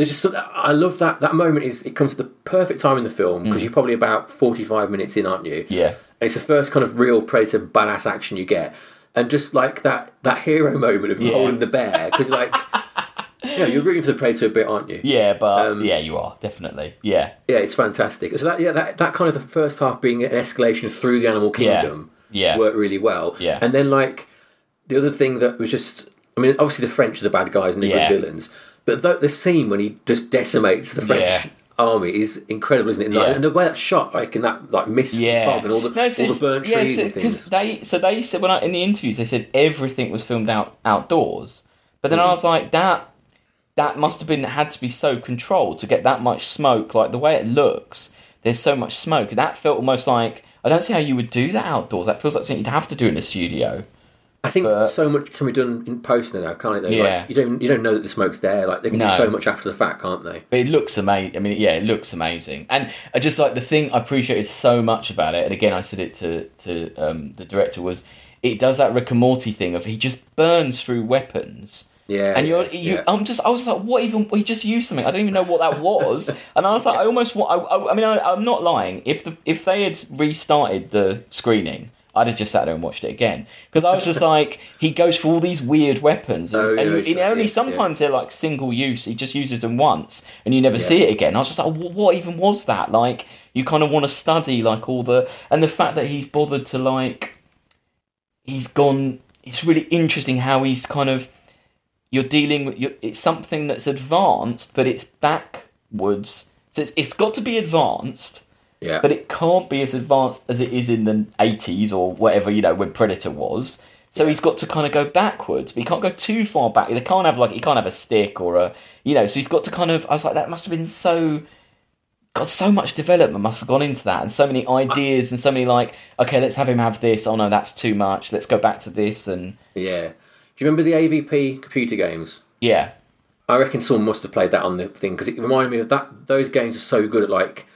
there's just some, I love that that moment is it comes at the perfect time in the film because you're probably about 45 minutes in, aren't you? Mm. yeah, And it's the first kind of real predator badass action you get, and just like that that hero moment of Yeah. holding the bear because like. Yeah, you're rooting for the predator a bit, aren't you? yeah, but Um, yeah, you are definitely, yeah, Yeah, it's fantastic. So that yeah, that, that kind of the first half being an escalation through the animal Yeah. kingdom Yeah. worked really well. Yeah. And then like the other thing that was just I mean, obviously the French are the bad guys and the Yeah. good villains. But the, the scene when he just decimates the French Yeah. army is incredible, isn't it? And, like, Yeah. and the way that's shot, like in that like mist and yeah. fog and all the No, it's- all the burnt yeah, trees so, and things. they so they said when I in the interviews they said everything was filmed out outdoors, but then Mm. I was like that. That must have been had to be so controlled to get that much smoke. Like the way it looks, there's so much smoke. That felt almost like I don't see how you would do that outdoors. That feels like something you'd have to do in a studio. I think but- so much can be done in post now, can't it? though? Yeah. Like, you don't you don't know that the smoke's there. Like they can No. do so much after the fact, can't they? But it looks amazing. I mean, yeah, it looks amazing. And I just like the thing I appreciated so much about it. And again, I said it to to um, the director was it does that Rick and Morty thing of he just burns through weapons. Yeah. And you're, you, yeah. I'm just, I was like, what even? He just used something. I don't even know what that was. and I was like, I almost, want, I, I, I mean, I, I'm not lying. If the, if they had restarted the screening, I'd have just sat there and watched it again because I was just like, he goes for all these weird weapons, and, Oh, yeah, and you- sure, and only yeah, sometimes they're like single use. He just uses them once, and you never see it again. I was just like, what even was that? Like, you kind of want to study like all the and the fact that he's bothered to like, he's gone. It's really interesting how he's kind of you're dealing with you're, it's something that's advanced but it's backwards so it's, it's got to be advanced yeah. but it can't be as advanced as it is in the 80s or whatever you know when predator was so he's got to kind of go backwards but he can't go too far back they can't have like he can't have a stick or a you know so he's got to kind of i was like that must have been so God, so much development must have gone into that, and so many ideas, and so many like, okay, let's have him have this. Oh no, that's too much. Let's go back to this, and Yeah. Do you remember the AVP computer games? yeah, I reckon someone must have played that on the thing because it reminded me of that. Those games are so good at like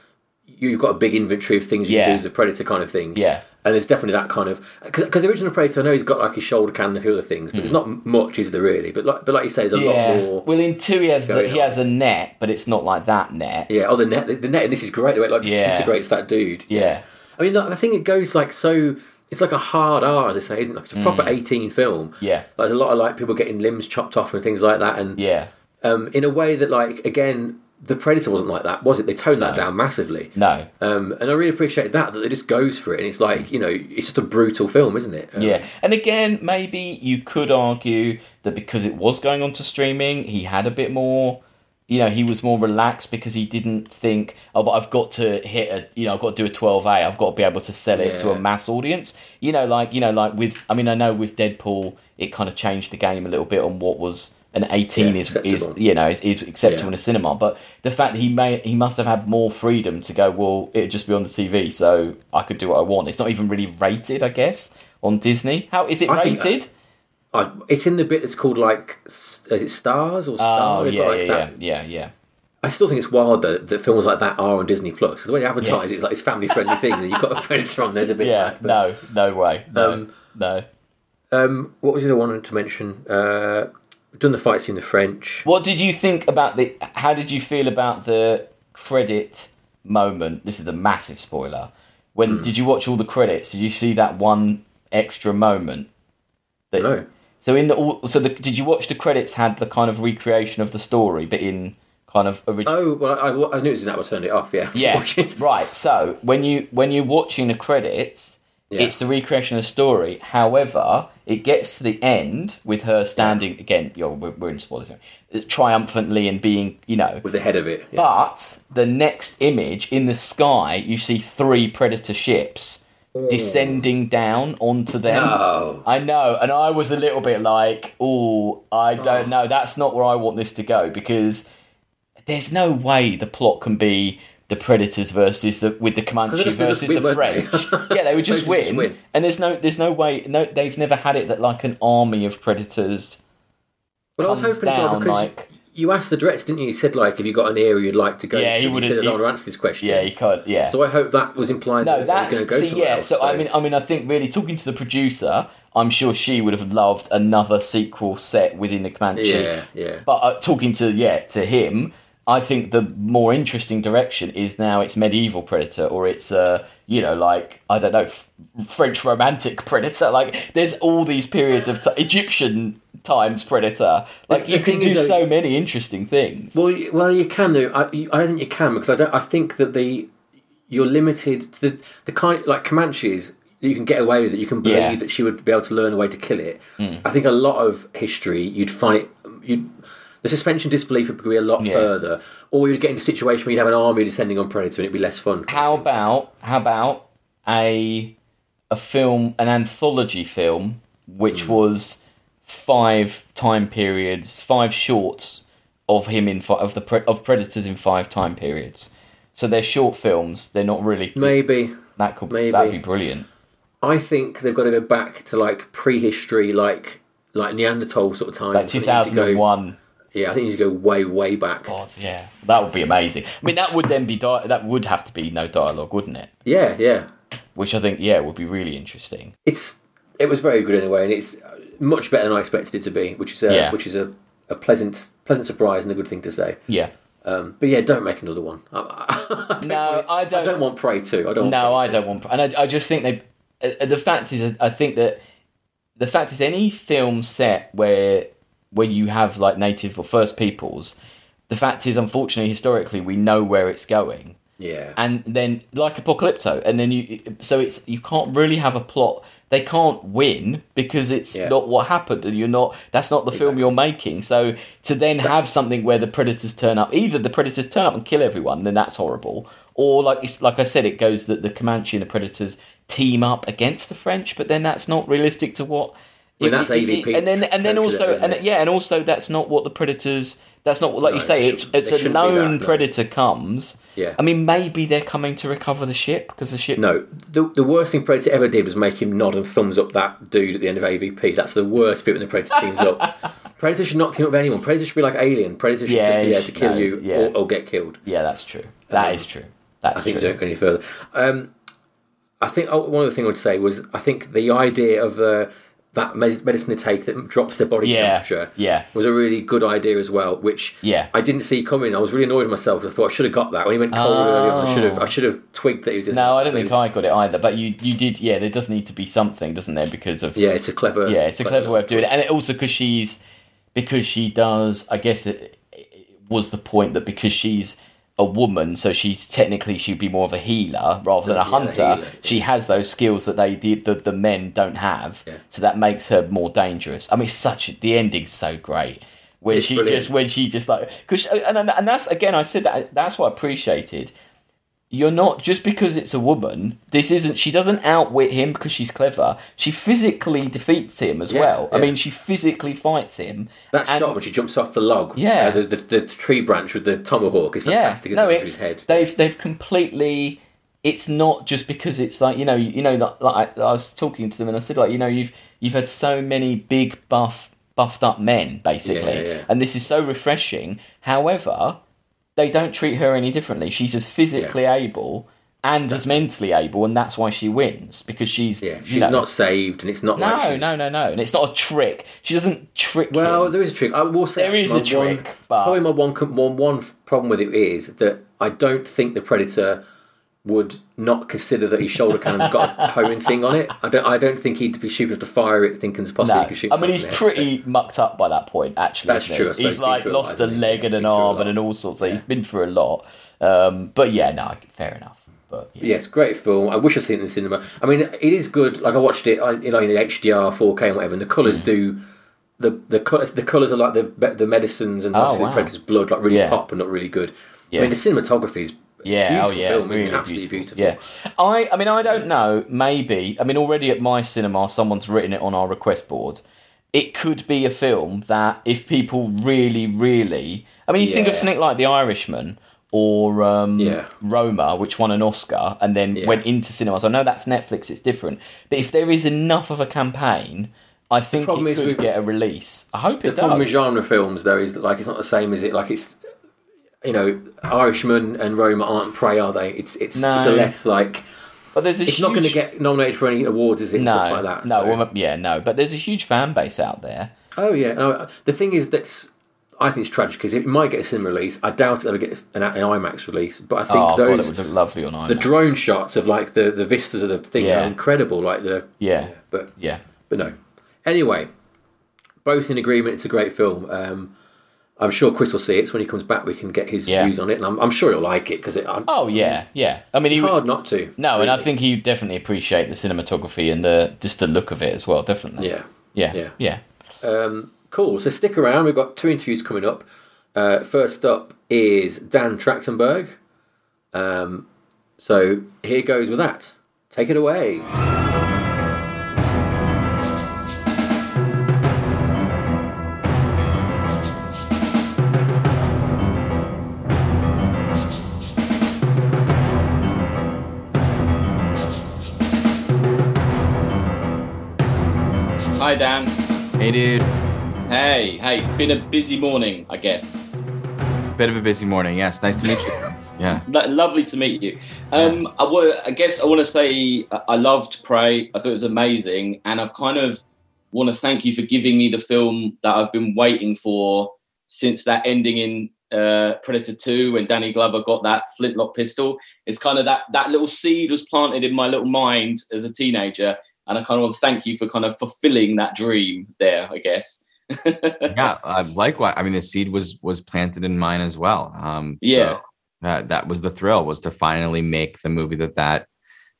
you've got a big inventory of things you Yeah. can do as a predator kind of thing. yeah, And there's definitely that kind of because the original Predator, I know he's got like his shoulder cannon and a few other things, but there's not much, is there really? But like, but like you say, there's a lot more. Well, in two he has the, he has a net, but it's not like that net. Yeah, oh the net, the, the net, and this is great. The way it like Yeah. disintegrates that dude. Yeah. I mean, like, the thing it goes like so. It's like a hard R, as I say, isn't it? It's a proper 18 film. Mm. Yeah. Like, there's a lot of like people getting limbs chopped off and things like that, and Yeah. um, in a way that like again, the Predator wasn't like that, was it? They toned that down massively. No. Um, and I really appreciate that that it just goes for it, and it's like you know, it's just a brutal film, isn't it? Um, Yeah, and again, maybe you could argue that because it was going on to streaming, he had a bit more. You know, he was more relaxed because he didn't think, oh, but I've got to hit a, you know, I've got to do a twelve A. I've got to be able to sell it to a mass audience. You know, like you know, like with, I mean, I know with Deadpool, it kind of changed the game a little bit on what was an eighteen Yeah, is is you know is, is acceptable Yeah. in a cinema. But the fact that he may he must have had more freedom to go, well, it'd just be on the TV, so I could do what I want. It's not even really rated, I guess, on Disney. How is it I rated? I, it's in the bit that's called like, is it Stars or Star? Oh yeah, like, yeah, that- yeah, yeah, yeah. I still think it's wild though that films like that are on Disney Plus. 'Cause the way they advertise it, it's like it's family friendly thing, and you've got a Predator on there's a bit. Yeah, mad, but- no, no way, no, Um, no. Um, what was the other one to mention? Uh, we've done the fight scene in the French. What did you think about the? How did you feel about the credit moment? This is a massive spoiler. When Hmm. did you watch all the credits? Did you see that one extra moment? That, No. So in the all- so the, did you watch the credits had the kind of recreation of the story, but in kind of original? Oh well, I, I knew it was in that. I turned it off. Yeah, Yeah, right. So when you when you're watching the credits, Yeah. it's the recreation of the story. However, it gets to the end with her standing again. Yo, we're, we're in spoilers. now, Triumphantly and being, you know. with the head of it. Yeah. But the next image in the sky, you see three predator ships oh. descending down onto them. No. I know, and I was a little bit like, "Oh, I don't oh. know. That's not where I want this to go because there's no way the plot can be the Predators versus the with the Comanche just- they just versus win, the they? French. yeah, they would just win. just win. And there's no, there's no way. No, they've never had it that like an army of predators But I was hoping as well because like. you asked the director, didn't you? You said like, have you got an area you'd like to go? Yeah, to? he would've- said, I he- don't want to answer this question. Yeah, he can't. Yeah. So I hope that was implying No, that that's they're going to go see, yeah. else, So, I mean, I mean, I think really talking to the producer, I'm sure she would have loved another sequel set within the Comanche. yeah, yeah. But uh, talking to yeah to him, I think the more interesting direction is now it's medieval predator or it's uh you know like I don't know f- French romantic predator. Like there's all these periods of t- Egyptian times predator. Like The- you the can do is, though- so many interesting things. Well, you- well, you can do. I, you- I don't think you can because I don't. I think that the you're limited to the the kind like Comanches. that You can get away with it. You can believe Yeah. That she would be able to learn a way to kill it. I think a lot of history, you'd find you the suspension disbelief would be a lot Yeah. further, or you'd get into a situation where you'd have an army descending on predator and it'd be less fun. How about how about a a film, an anthology film, which hmm. was five time periods, five shorts of him in of the pre- of predators in five time periods. So they're short films. They're not really Maybe that could maybe. that'd be brilliant. I think they've got to go back to like prehistory, like like Neanderthal sort of time. Like two thousand and one. Yeah, I think you go way way back. God, yeah, that would be amazing. I mean, that would then be di- that would have to be no dialogue, wouldn't it? Yeah, yeah. Which I think, yeah, would be really interesting. it's it was very good anyway, and it's much better than I expected it to be, which is a Yeah. which is a, a pleasant pleasant surprise and a good thing to say. Yeah. Um, but yeah, don't make another one. I, No, want- I don't- I don't want Prey two. I don't. No, want I don't want, and I, I just think they. Uh, the fact is, I think that the fact is, any film set where where you have like native or first peoples, the fact is, unfortunately, historically, we know where it's going, Yeah, and then like Apocalypto, and then you, so it's you can't really have a plot. They can't win because it's Yeah. not what happened, and you're not. That's not the film you're making. So to then have something where the predators turn up, either the predators turn up and kill everyone, then that's horrible, or like it's, like I said, it goes that the Comanche and the predators team up against the French, but then that's not realistic to what. That's AVP and then and then also and yeah, and also that's not what the predators. That's not what, like you say. It's it's a known that, no. predator comes. Yeah. I mean, maybe they're coming to recover the ship because the ship. no. The the worst thing Predator ever did was make him nod and thumbs up that dude at the end of AVP. That's the worst bit when the Predator teams up. Predator should not team up with anyone. Predator should be like Alien. Predator should Yeah, just be there to kill no, you yeah. or, or get killed. Yeah, that's true. That is true. That's I think true. don't go any further. Um, I think oh, one of the things I would say was I think the idea of uh, that medicine they take that drops their body Yeah, temperature yeah. was a really good idea as well, which Yeah. I didn't see coming. I was really annoyed with myself. I thought I should have got that when he went cold earlier. on, I should have I oh. should have twigged that he was in. No. I don't think I got it either. But you, you did. Yeah, there does need to be something, doesn't there? Because of Yeah, it's a clever. yeah, it's a clever way of doing it, and it also because she's because she does. I guess it, it was the point that because she's a woman, so she's technically she'd be more of a healer rather than a Yeah, hunter. healer, She has those skills that they the the, the men don't have, Yeah. so that makes her more dangerous. I mean, such the ending's so great. When It's she brilliant. just when she just like because and and and that's again I said that that's what I appreciated you're not just because it's a woman. This isn't. She doesn't outwit him because she's clever. She physically defeats him as Yeah, well. I mean, she physically fights him. That And- shot when she jumps off the log, Yeah. uh, the, the, the tree branch with the tomahawk is fantastic. Yeah, no, it, it's head. they've they've completely. It's not just because it's like you know you know like, like I, I was talking to them and I said like you know you've you've had so many big buff buffed up men basically Yeah, yeah. and this is so refreshing. However, they don't treat her any differently. She's as physically able and as mentally able, and that's why she wins because she's Yeah, you she's know- not saved, and it's not No, like no, no, no, and it's not a trick. She doesn't trick Well, him. there is a trick. I will say There is a one- trick, but- probably my one, one one problem with it is that I don't think the predator would not consider that his shoulder cannon's got a homing thing on it. I don't. I don't think he'd be stupid enough to fire it, thinking possibly No, he could shoot. I mean he's someone in head. pretty mucked up by that point. Actually, That's true, he? I suppose. He's like through a lot, lost a leg and an been through a arm and an all sorts. So he's been through a lot. Um, but yeah, no, fair enough. But yeah. Yes, great film. I wish I'd seen it in the cinema. I mean, it is good. Like I watched it, on- you know, in HDR, 4K, and whatever. And the colours Mm. do. The the colours the colours are like the the medicines and Oh, obviously wow. the predator's blood like really Yeah. pop and look really good. Yeah. I mean, the cinematography is it's Yeah, oh yeah, film, really? Absolutely beautiful. beautiful. Yeah, I, I mean, I don't know. Maybe, I mean, already at my cinema, someone's written it on our request board. It could be a film that, if people really, really, I mean, you think of Yeah. something like The Irishman or um, Yeah. Roma, which won an Oscar and then Yeah. went into cinemas. I know that's Netflix; it's different. But if there is enough of a campaign, I think it could get a release. I hope it The it problem with genre films, though, is that like it's not the same, as it? Like it's, you know, Irishman and Roma aren't prey, are they? It's it's No. it's a less like But there's a it's not going to get nominated for any awards, is it? no, stuff like that. no, so- well, yeah, no. But there's a huge fan base out there. Oh yeah. No, the thing is that's I think it's tragic because it might get a cinema release. I doubt it'll get an, an IMAX release, but I think Oh god, it those would look lovely on IMAX. the drone shots of like the the vistas of the thing Yeah. are incredible. Like the yeah, but yeah. but no. Anyway, both in agreement. It's a great film. Um, I'm sure Chris will see it. So when he comes back, we can get his Yeah. views on it, and I'm, I'm sure he'll like it because it's Oh yeah, yeah. I mean, he would- hard not to. no, and I think he definitely appreciate the cinematography and the just the look of it as well. Definitely. yeah. yeah, yeah. yeah. Um, cool. So stick around. We've got two interviews coming up. Uh, first up is Dan Trachtenberg. Um, so here goes with that. Take it away. Hi, Dan. Hey, dude. Hey, hey. Been a busy morning, I guess. Bit of a busy morning. Yes, nice to meet you. Yeah. Lo- lovely to meet you. Um, I want. I guess I want to say I loved Prey. I thought it was amazing, and I've kind of want to thank you for giving me the film that I've been waiting for since that ending in uh, Predator Two when Danny Glover got that flintlock pistol. It's kind of that that little seed was planted in my little mind as a teenager, and I kind of want to thank you for kind of fulfilling that dream there. I guess. Yeah. Uh, likewise. I mean, the seed was was planted in mine as well. Um, so Yeah. That that was the thrill was to finally make the movie that that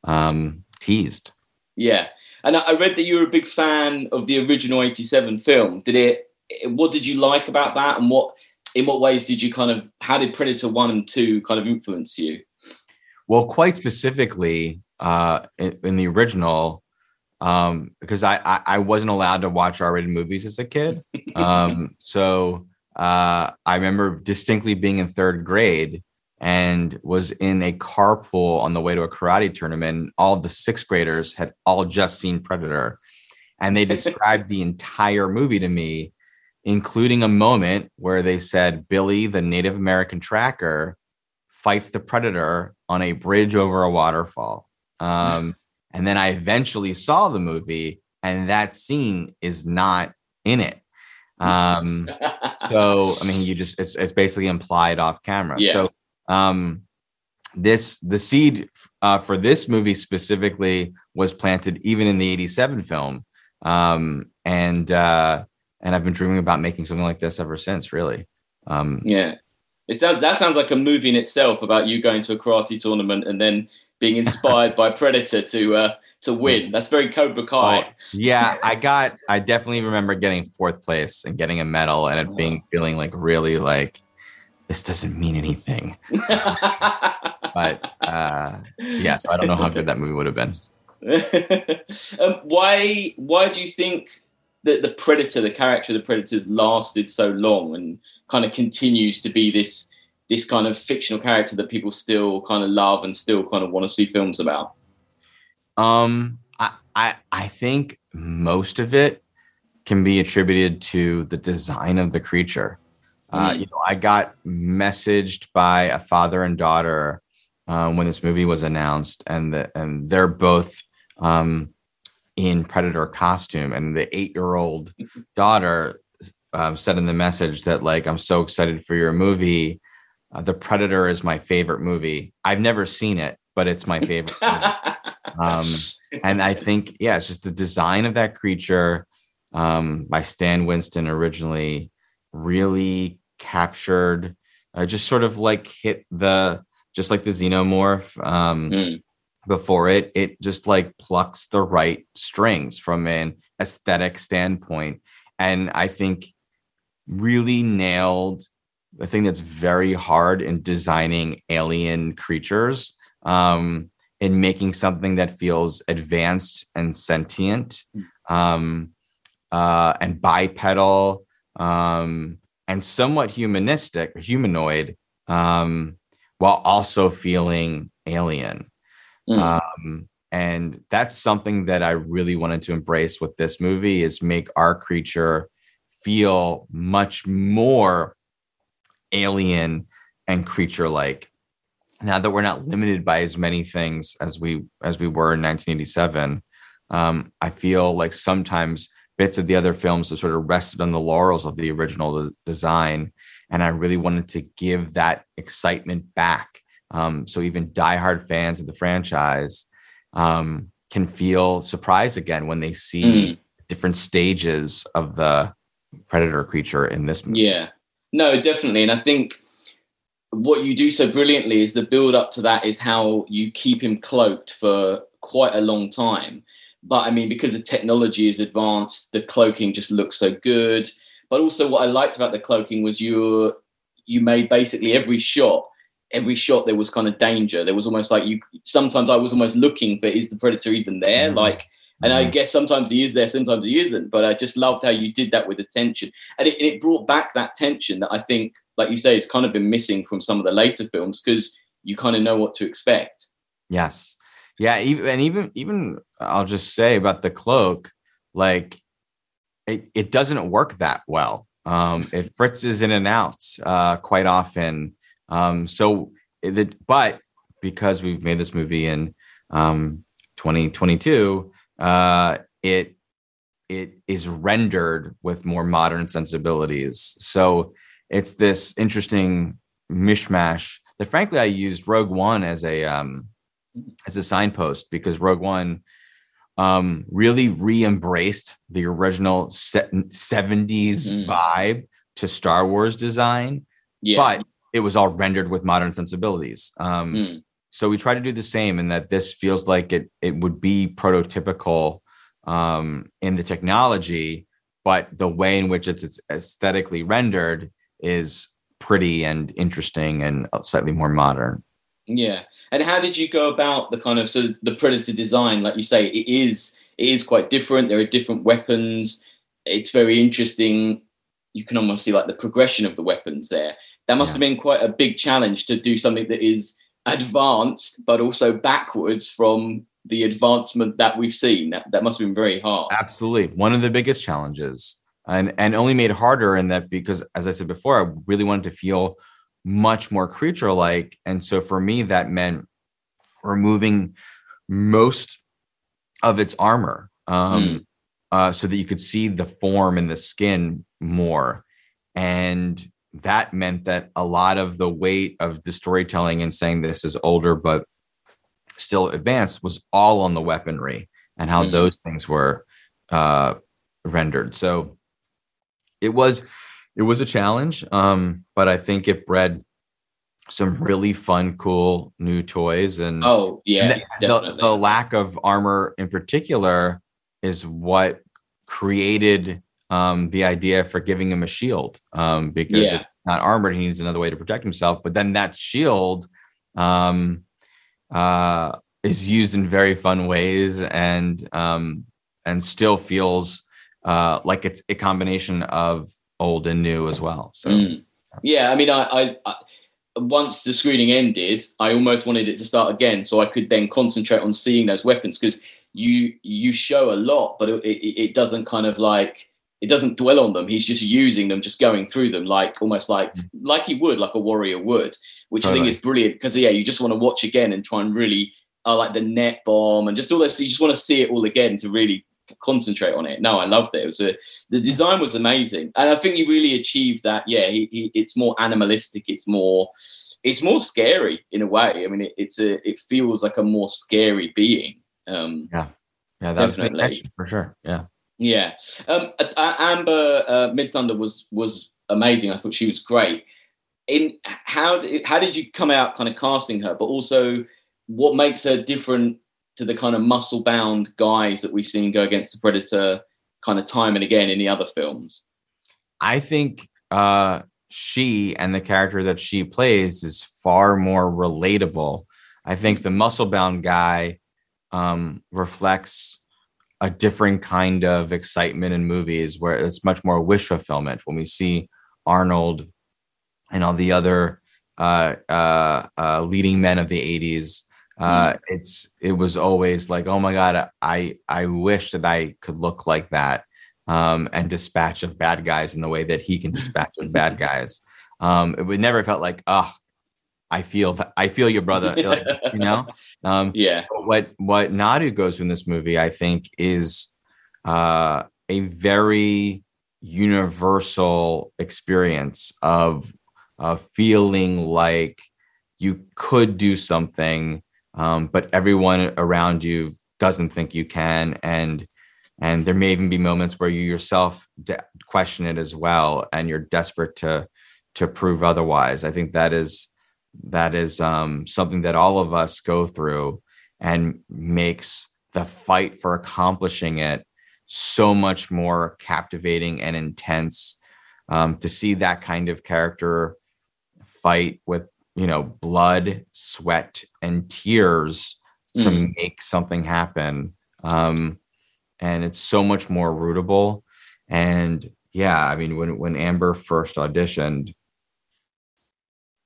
um, teased. Yeah, and I I read that you were a big fan of the original '87 film. Did it? What did you like about that, and what in what ways did you kind of? How did Predator One and Two kind of influence you? Well, quite specifically, uh, in, in the original, um, because I, I I wasn't allowed to watch R-rated movies as a kid. Um, so uh, I remember distinctly being in third grade and was in a carpool on the way to a karate tournament. All the sixth graders had all just seen Predator, and they described the entire movie to me, including a moment where they said Billy, the Native American tracker, fights the predator on a bridge over a waterfall. Um, and then I eventually saw the movie, and that scene is not in it. Um, so I mean, you just it's it's basically implied off camera. Yeah. So um, this the seed uh, for this movie specifically was planted even in the '87 film, um, and uh, and I've been dreaming about making something like this ever since. Really. Um, yeah. It sounds that sounds like a movie in itself about you going to a karate tournament and then being inspired by Predator to uh, to win. That's very Cobra Kai. yeah, I got. I definitely remember getting fourth place and getting a medal, and it being feeling like really like this doesn't mean anything. But uh, yeah, so I don't know how good that movie would have been. um, why why do you think that the Predator, the character of the Predators, lasted so long and kind of continues to be this this kind of fictional character that people still kind of love and still kind of want to see films about? Um, I, I I think most of it can be attributed to the design of the creature. Uh, Mm. you know, I got messaged by a father and daughter um, when this movie was announced, and the, and they're both um, in Predator costume, and the eight year old daughter um, said in the message that like I'm so excited for your movie. Uh, the Predator is my favorite movie. I've never seen it, but it's my favorite. um, and I think yeah, it's just the design of that creature um, by Stan Winston originally really captured, uh, just sort of like hit the just like the xenomorph um, Mm. before it. It just like plucks the right strings from an aesthetic standpoint, and I think really nailed the thing that's very hard in designing alien creatures. Um, in making something that feels advanced and sentient um, uh, and bipedal um, and somewhat humanistic, humanoid, um, while also feeling alien. Mm. Um, and that's something that I really wanted to embrace with this movie is make our creature feel much more alien and creature like. Now that we're not limited by as many things as we as we were in 1987 um, i feel like sometimes bits of the other films have sort of rested on the laurels of the original de- design and i really wanted to give that excitement back. Um, so even diehard fans of the franchise um, can feel surprised again when they see Mm. different stages of the predator creature in this movie. Yeah, no, definitely. And I think what you do so brilliantly is the build up to that is how you keep him cloaked for quite a long time. But I mean, because the technology is advanced, the cloaking just looks so good. But also, what I liked about the cloaking was you you made basically every shot. Every shot there was kind of danger. There was almost like you. Sometimes I was almost looking for is the predator even there? Mhm. Like and I Mhm. guess sometimes he is there, sometimes he isn't. But I just loved how you did that with the tension, and it, it brought back that tension that I think, like you say, has kind of been missing from some of the later films because you kind of know what to expect. Yes. Yeah, even and even even I'll just say about the cloak, like it, it doesn't work that well. Um it fritzes in and out uh quite often. Um so it, but because we've made this movie in um 2022, uh it it is rendered with more modern sensibilities. So it's this interesting mishmash that frankly I used Rogue One as a um as a signpost because Rogue One um really re-embraced the original se- 70s Mhm. vibe to Star Wars design, Yeah, but it was all rendered with modern sensibilities. Um Mm. So we try to do the same in that this feels like it it would be prototypical um in the technology, but the way in which it's, it's aesthetically rendered is pretty and interesting and slightly more modern. yeah. And how did you go about the kind of so the predator design? Like you say, it is it is quite different. There are different weapons. It's very interesting. You can almost see like the progression of the weapons there. That must Yeah. have been quite a big challenge to do something that is advanced but also backwards from the advancement that we've seen. That, that must have been very hard. Absolutely. One of the biggest challenges. And and only made harder in that because as I said before, I really wanted to feel much more creature like. And so for me, that meant removing most of its armor, um, uh, so that you could see the form and the skin more, and that meant that a lot of the weight of the storytelling and saying this is older but still advanced was all on the weaponry and how Mhm. those things were uh, rendered. So it was it was a challenge, um, but I think it bred some really fun, cool new toys and Oh yeah, the, the lack of armor in particular is what created um, the idea for giving him a shield um, because Yeah. it's not armored. He needs another way to protect himself. But then that shield um, uh, is used in very fun ways and um, and still feels uh, like it's a combination of old and new as well. So Mm. Yeah, I mean, I, I, I once the screening ended, I almost wanted it to start again, so I could then concentrate on seeing those weapons because you you show a lot, but it, it, it doesn't kind of like it doesn't dwell on them. He's just using them, just going through them, like almost like like he would, like a warrior would, which I think is brilliant because yeah, you just want to watch again and try and really, uh, like the net bomb and just all this. You just want to see it all again to really concentrate on it. No, I loved it. It was a the design was amazing, and I think he really achieved that. Yeah, he, he it's more animalistic. It's more it's more scary in a way. I mean, it, it's a it feels like a more scary being. Um, yeah, that was the intention for sure. Yeah. Yeah, um, Amber uh, Midthunder was was amazing. I thought she was great. In how did, how did you come out kind of casting her, but also what makes her different to the kind of muscle bound guys that we've seen go against the Predator kind of time and again in the other films? I think uh, she and the character that she plays is far more relatable. I think the muscle bound guy um, reflects a different kind of excitement in movies where it's much more wish fulfillment when we see Arnold and all the other uh, uh, uh, leading men of the 80s. Uh, it's it was always like, oh my god, I I wish that I could look like that um, and dispatch of bad guys in the way that he can dispatch of bad guys. Um, it would never felt like, oh, I feel that I feel your brother, like, you know. Um, Yeah, what what Naru goes through in this movie, I think, is uh, a very universal experience of of feeling like you could do something, um, but everyone around you doesn't think you can, and and there may even be moments where you yourself de- question it as well, and you're desperate to to prove otherwise. I think that is that is um, something that all of us go through and makes the fight for accomplishing it so much more captivating and intense um, to see that kind of character fight with you know blood sweat and tears to Mm. make something happen um, and it's so much more rootable and yeah i mean when when amber first auditioned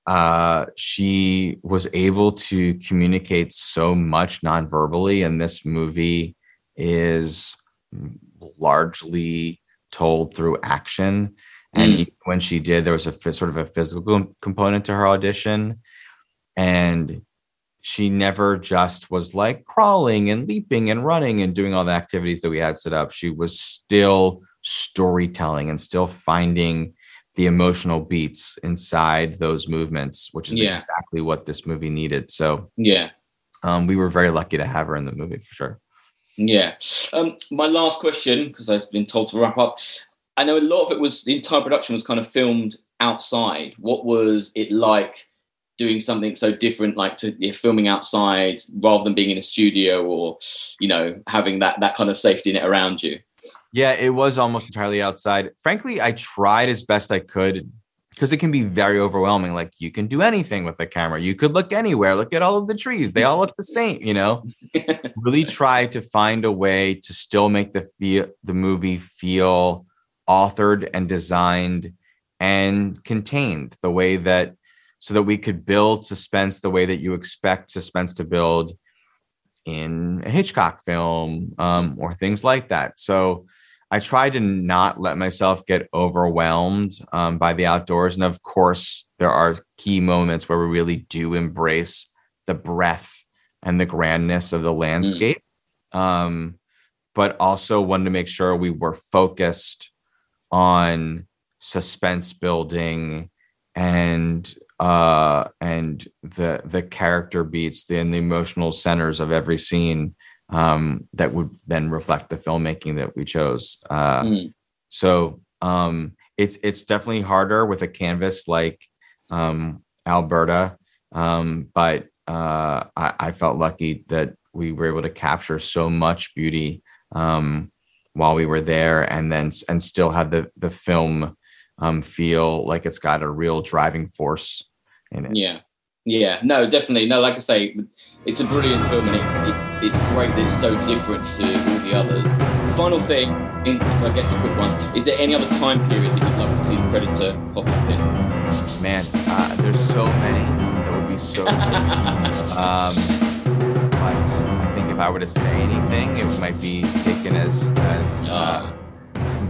uh, she was able to communicate so much non-verbally and this movie is largely told through action. And Mm. when she did there was a sort of a physical component to her audition. And she never just was like crawling and leaping and running and doing all the activities that we had set up. She was still storytelling and still finding the emotional beats inside those movements, which is Yeah. exactly what this movie needed. So yeah. um, we were very lucky to have her in the movie for sure. Yeah. Um, my last question, because I've been told to wrap up. I know a lot of it was the entire production was kind of filmed outside. What was it like doing something so different, like to yeah, filming outside rather than being in a studio or, you know, having that that kind of safety net around you? Yeah, it was almost entirely outside. Frankly, I tried as best I could because it can be very overwhelming. Like you can do anything with a camera. You could look anywhere. Look at all of the trees. They all look the same, you know. really try to find a way to still make the feel the movie feel authored and designed and contained the way that so that we could build suspense the way that you expect suspense to build in a Hitchcock film um, or things like that. So I try to not let myself get overwhelmed um, by the outdoors. And of course, there are key moments where we really do embrace the breadth and the grandness of the landscape. um, but also wanted to make sure we were focused on suspense building and uh and the the character beats and the emotional centers of every scene um that would then reflect the filmmaking that we chose. Uh Mm. so um it's it's definitely harder with a canvas like um alberta. Um but uh I, I felt lucky that we were able to capture so much beauty um while we were there and then and still had the the film um feel like it's got a real driving force in it. Yeah, yeah, no, definitely, no. Like I say, it's a brilliant film, and it's it's it's great that it's so different to all the others. Final thing, in, I guess a quick one. Is there any other time period that you'd love to see the Predator pop up in? man uh, there's so many that would be so cool. um but i think if i were to say anything it might be taken as as uh,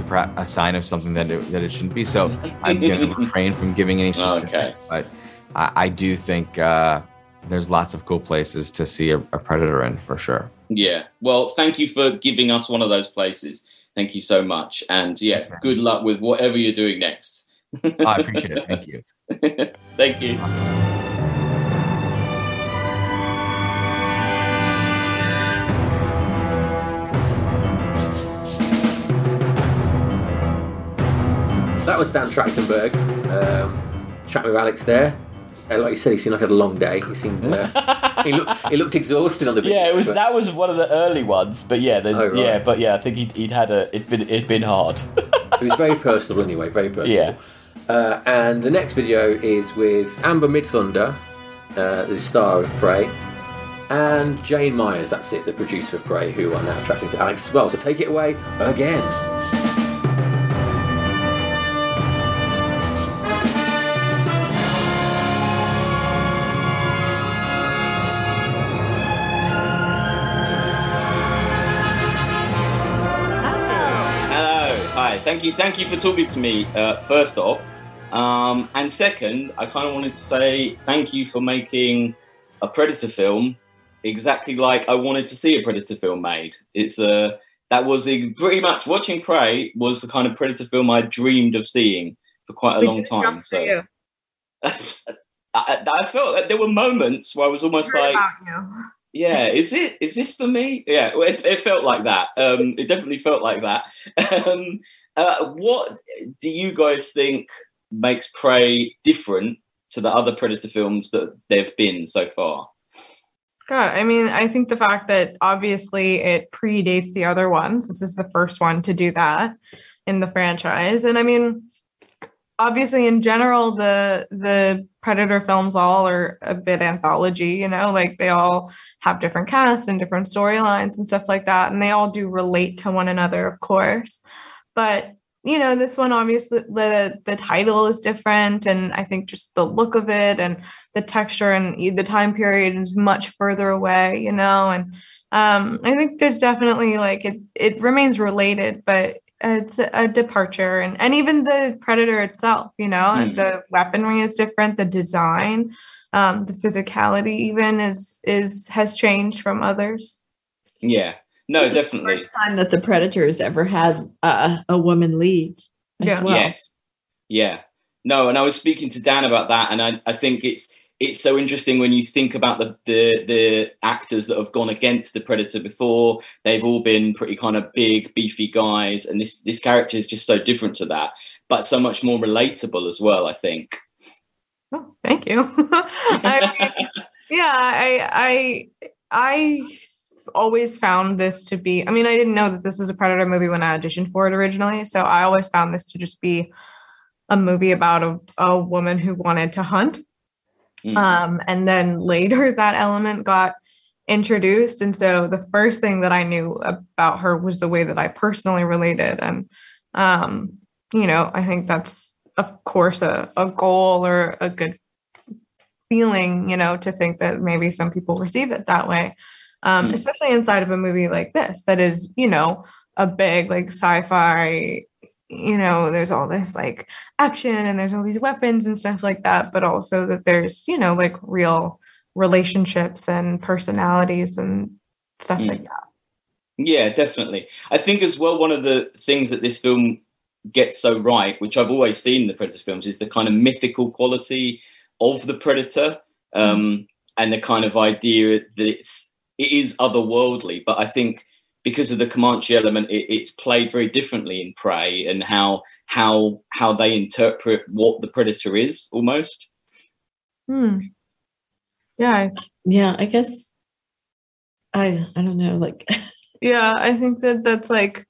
perha- a sign of something that it, that it shouldn't be so i'm going to refrain from giving any specifics but I, I do think uh there's lots of cool places to see a, a predator in for sure Yeah. Well, thank you for giving us one of those places. Thank you so much, and yeah, Yes, ma'am. good luck with whatever you're doing next. i appreciate it thank you Thank you. awesome That was Dan Trachtenberg. Um, chatting with Alex there. Uh, like you said, he seemed like he had a long day. He seemed uh, he looked he looked exhausted on the video. Yeah, it was but- that was one of the early ones, but yeah, the, Oh, right. yeah, but yeah, I think he'd, he'd had a it'd been it'd been hard. It was very personal anyway, very personal. Yeah. Uh, and the next video is with Amber Midthunder, uh, the star of Prey, and Jhane Myers, that's it, the producer of Prey, who are now chatting to Alex as well. So take it away again. Thank you, thank you for talking to me. Uh, first off, um, and second, I kind of wanted to say thank you for making a Predator film exactly like I wanted to see a Predator film made. It's uh, that was the, pretty much watching Prey was the kind of Predator film I dreamed of seeing for quite a We long time. So you. I, I felt that there were moments where I was almost like, yeah is it is this for me yeah it, it felt like that um it definitely felt like that um uh, what do you guys think makes prey different to the other predator films that they've been so far God, I mean, I think the fact that obviously it predates the other ones. This is the first one to do that in the franchise, and I mean, obviously in general, the the Predator films all are a bit anthology. You know, like they all have different casts and different storylines and stuff like that, and they all do relate to one another, of course. But you know, this one obviously the the title is different, and I think just the look of it and the texture and the time period is much further away, you know, and um, I think there's definitely like it it remains related, but it's a, departure and and even the predator itself, you know, Mhm. the weaponry is different, the design, um, the physicality even is is has changed from others. yeah no This is the definitely First time that the Predators ever had uh, a woman lead as Yeah. well. Yes. Yeah. No, and I was speaking to Dan about that, and I, I think it's it's so interesting when you think about the, the the actors that have gone against the Predator before. They've all been pretty kind of big, beefy guys, and this this character is just so different to that, but so much more relatable as well. I think. Oh, thank you. I mean, yeah, I I I always found this to be I mean, I didn't know that this was a Predator movie when I auditioned for it originally, so I always found this to just be a movie about a, a woman who wanted to hunt. Mm. Um, and then later that element got introduced. And so the first thing that I knew about her was the way that I personally related. And, um, you know, I think that's, of course, a, a goal or a good feeling, you know, to think that maybe some people receive it that way, um, Mm. especially inside of a movie like this that is, you know, a big like sci-fi you know there's all this like action and there's all these weapons and stuff like that but also that there's you know like real relationships and personalities and stuff Mm. like that Yeah, definitely. I think as well one of the things that this film gets so right, which I've always seen in the Predator films, is the kind of mythical quality of the Predator um, mm. and the kind of idea that it's it is otherworldly. But I think because of the Comanche element, it, it's played very differently in Prey and how how how they interpret what the Predator is almost. Hmm. Yeah. Yeah. I guess I I don't know like. yeah, I think that that's like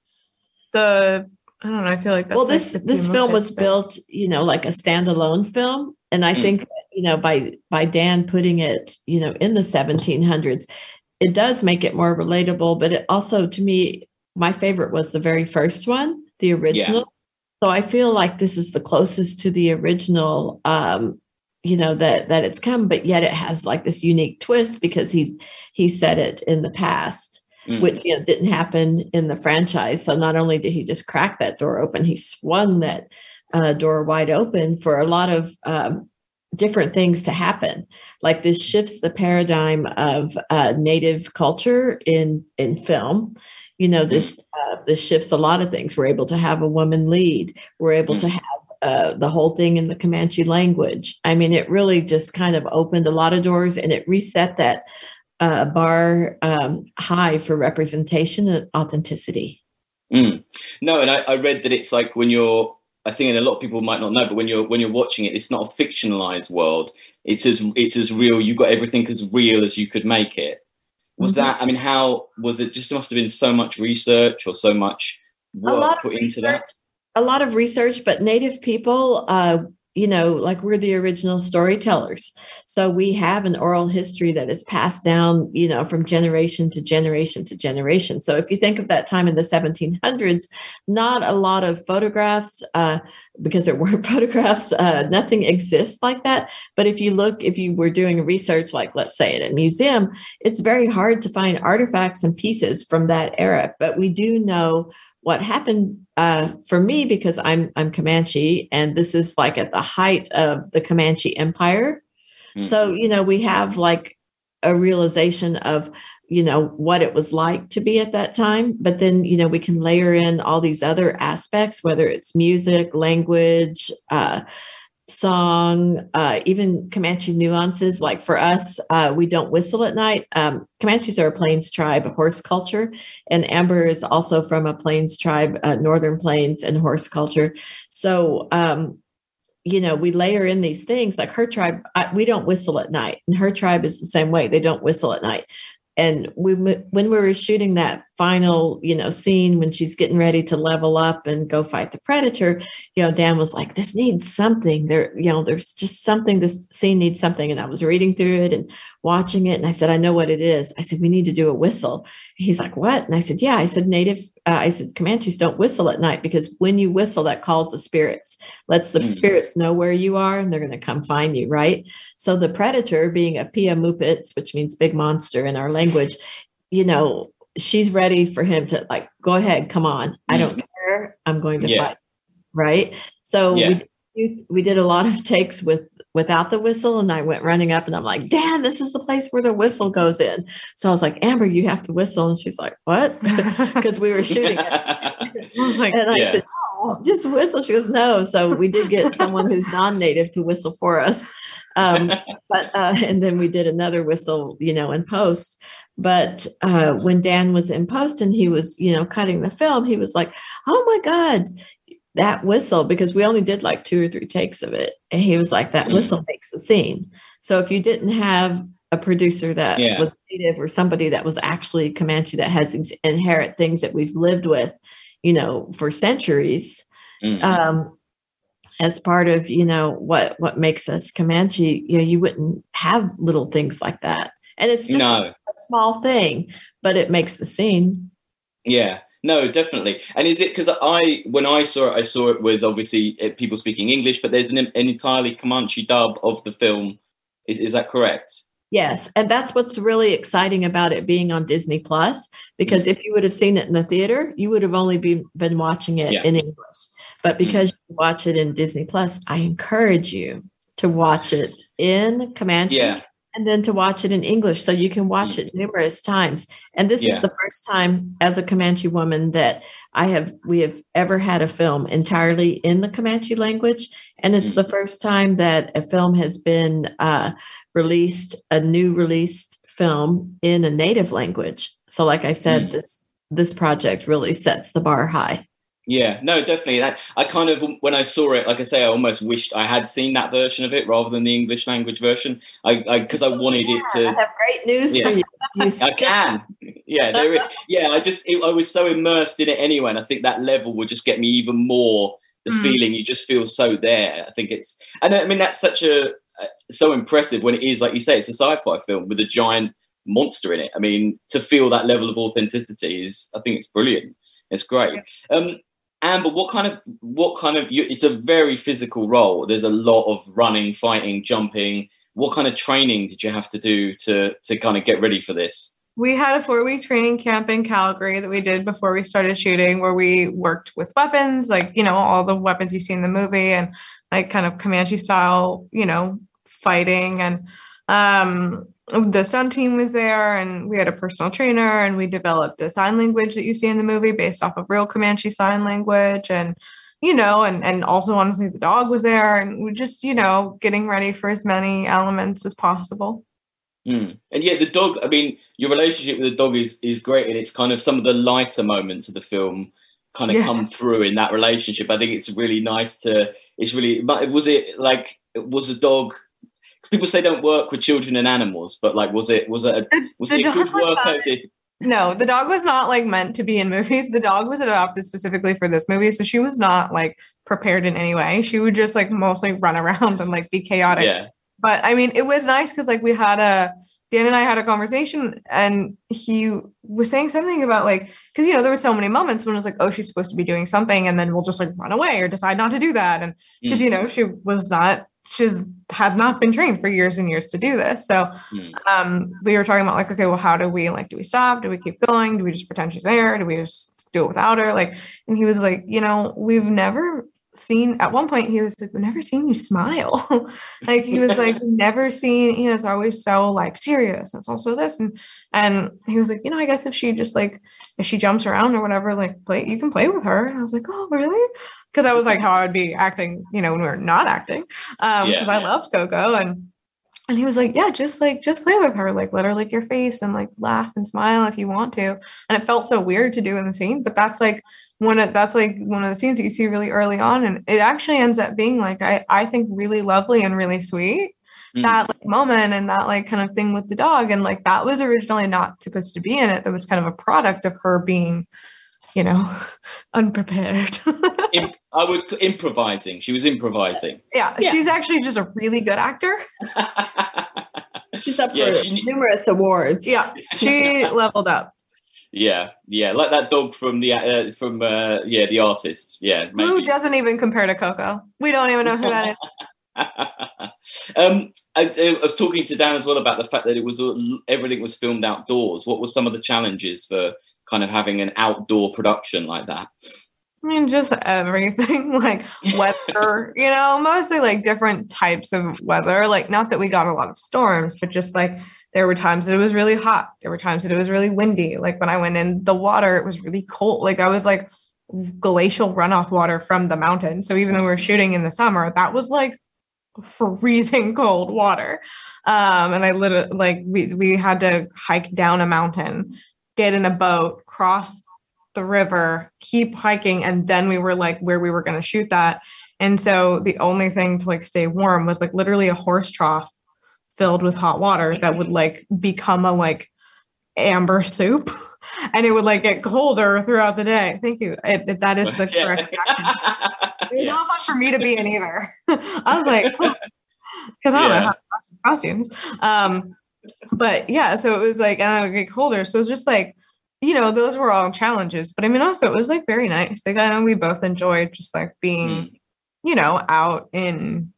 the I don't know. I feel like that's well, this like this film was built, you know, like a standalone film, and I mm. think you know by by Dan putting it, you know, in the 1700s, it does make it more relatable. But it also, to me, my favorite was the very first one, the original. Yeah. So I feel like this is the closest to the original, um, you know, that that it's come, but yet it has like this unique twist because he's he said it in the past mm. which you know didn't happen in the franchise. So not only did he just crack that door open, he swung that uh, door wide open for a lot of um, different things to happen. Like this shifts the paradigm of uh, native culture in in film. You know, this uh, this shifts a lot of things. We're able to have a woman lead. We're able mm. to have uh, the whole thing in the Comanche language. I mean, it really just kind of opened a lot of doors and it reset that uh, bar um, high for representation and authenticity. Mm. No, and I, I, read that it's like when you're. I think, and a lot of people might not know, but when you're when you're watching it, it's not a fictionalized world. It's as it's as real. You got everything as real as you could make it. Was mm-hmm. that? I mean, how was it? Just must have been so much research or so much work put into that. A lot of research, but Native people uh, you know, like we're the original storytellers. So we have an oral history that is passed down, you know, from generation to generation to generation. So if you think of that time in the 1700s, not a lot of photographs, uh, because there weren't photographs, uh, nothing exists like that. But if you look, if you were doing research, like let's say at a museum, it's very hard to find artifacts and pieces from that era. But we do know what happened uh, for me because I'm I'm Comanche, and this is like at the height of the Comanche Empire. Mm-hmm. So you know we have like a realization of you know what it was like to be at that time but then you know we can layer in all these other aspects whether it's music language uh, song, uh, even Comanche nuances. Like for us, uh, we don't whistle at night. Um, Comanches are a Plains tribe, a horse culture, and Amber is also from a Plains tribe, uh, Northern Plains and horse culture. So, um, you know, we layer in these things like her tribe. I, we don't whistle at night, and her tribe is the same way. They don't whistle at night. And we, when we were shooting that final, you know, scene when she's getting ready to level up and go fight the predator, you know, Dan was like, "This needs something." There, you know, there's just something. This scene needs something. And I was reading through it and watching it, and I said, "I know what it is." I said, "We need to do a whistle." He's like, "What?" And I said, "Yeah." I said, "Native." Uh, I said, "Comanches don't whistle at night because when you whistle, that calls the spirits, lets the mm. spirits know where you are, and they're going to come find you, right?" So the predator, being a Pia Mupits, which means big monster in our language, you know, she's ready for him to like, go ahead, come on. I don't mm. care. I'm going to yeah. fight. Right. So yeah. we, we did a lot of takes with without the whistle and I went running up and I'm like, Dan, this is the place where the whistle goes in. So I was like, Amber, you have to whistle. And she's like, what? Because we were shooting it. like, and I yeah. said, oh, just whistle. She goes, no. So we did get someone who's non-native to whistle for us. Um, but, uh, and then we did another whistle, you know, in post. But uh, when Dan was in post and he was, you know, cutting the film, he was like, "Oh my god, that whistle!" Because we only did like two or three takes of it, and he was like, "That mm. whistle makes the scene." So if you didn't have a producer that yeah. was native or somebody that was actually Comanche that has inherent things that we've lived with, you know, for centuries. Mm-hmm. Um, as part of you know what what makes us Comanche, you know, you wouldn't have little things like that. And it's just no. a small thing, but it makes the scene. Yeah. No, definitely. And is it because I, when I saw it, I saw it with obviously eh, people speaking English, but there's an, an entirely Comanche dub of the film. Is, is that correct? Yes, and that's what's really exciting about it being on Disney Plus. Because mm-hmm. if you would have seen it in the theater, you would have only be, been watching it yeah. in English. But mm-hmm. because mm-hmm. you watch it in Disney Plus, I encourage you to watch it in Comanche. Yeah and then to watch it in English. So you can watch Mm. it numerous times. And this Yeah. is the first time as a Comanche woman that I have we have ever had a film entirely in the Comanche language. And it's Mm. the first time that a film has been uh, released, a new released film in a native language. So like I said, Mm. this this project really sets the bar high. Yeah, no, definitely. That I kind of when I saw it, like I say, I almost wished I had seen that version of it rather than the English language version. I because I, wanted it to. I have great news Yeah. for you. You I can. Yeah, there is. Yeah, I just it, I was so immersed in it anyway, and I think that level would just get me even more. The Mm. feeling you just feel so there. I think it's, and I mean that's such a uh, so impressive when it is like you say, it's a sci-fi film with a giant monster in it. I mean, to feel that level of authenticity is, I think it's brilliant. It's great. Um, Amber, what kind of what kind of you, it's a very physical role. There's a lot of running, fighting, jumping. What kind of training did you have to do to to kind of get ready for this? We had a four week training camp in Calgary that we did before we started shooting, where we worked with weapons, like, you know, all the weapons you see in the movie and like kind of Comanche style, you know, fighting. And um, the stunt team was there and we had a personal trainer and we developed a sign language that you see in the movie based off of real Comanche sign language. And, you know, and, and also honestly, the dog was there and we just, you know, getting ready for as many elements as possible. Mm. And yeah, the dog. I mean, your relationship with the dog is is great, and it's kind of some of the lighter moments of the film kind of Yeah. come through in that relationship. I think it's really nice to. It's really. Was it like was the dog? People say don't work with children and animals, but like, was it was it a, was the it a good dog was worker? not- Is it, No, the dog was not like meant to be in movies. The dog was adopted specifically for this movie, so she was not like prepared in any way. She would just like mostly run around and like be chaotic. yeah, But I mean, it was nice because like we had a Dan and I had a conversation, and he was saying something about like because you know there were so many moments when it was like, oh, she's supposed to be doing something, and then we'll just like run away or decide not to do that, and because Mm. you know she was not she's has not been trained for years and years to do this, so Mm. um we were talking about like okay well how do we like do we stop? Do we keep going? Do we just pretend she's there? Do we just do it without her? Like and he was like you know we've never seen at one point he was like we've never seen you smile. Like he was like never seen you know it's always so like serious it's also this and and he was like you know i guess if she just like if she jumps around or whatever like play you can play with her. And i was like oh really? Because i was like how i would be acting you know when we were not acting um because Yeah, i loved coco and and he was like, Yeah, just like just play with her, like let her lick your face and like laugh and smile if you want to. And it felt so weird to do in the scene, but that's like one of that's like one of the scenes that you see really early on. And it actually ends up being like I, I think really lovely and really sweet. Mm. That like moment and that like kind of thing with the dog. And like that was originally not supposed to be in it. That was kind of a product of her being, you know, unprepared. Im- I was improvising. She was improvising. yeah, Yeah. she's actually just a really good actor. She's up Yeah, for she- numerous awards. Yeah, she leveled up. yeah, yeah, like that dog from the uh, from uh, yeah the artist. Yeah, Who doesn't even compare to Coco? We don't even know who that is. um, I, I was talking to Dan as well about the fact that it was everything was filmed outdoors. What were some of the challenges for kind of having an outdoor production like that? I mean, just everything like weather, you know, mostly like different types of weather. Like, not that we got a lot of storms, but just like there were times that it was really hot. There were times that it was really windy. Like when I went in the water, it was really cold. Like I was like glacial runoff water from the mountain. So even though we were shooting in the summer, that was like freezing cold water. Um, and I literally like we we had to hike down a mountain, get in a boat, cross the river, keep hiking, and then we were like where we were going to shoot that. And so the only thing to like stay warm was like literally a horse trough filled with hot water that would like become a like amber soup and it would like get colder throughout the day. Thank you. It, it- that is the correct reaction. It was Yeah. not fun for me to be in either. I was like, because I don't Yeah. know how to watch these costumes. Um, but yeah, so it was like, and I would get colder. So it was just like, you know, those were all challenges. But I mean, also it was like very nice. Like I know we both enjoyed just like being, Mm. you know, out in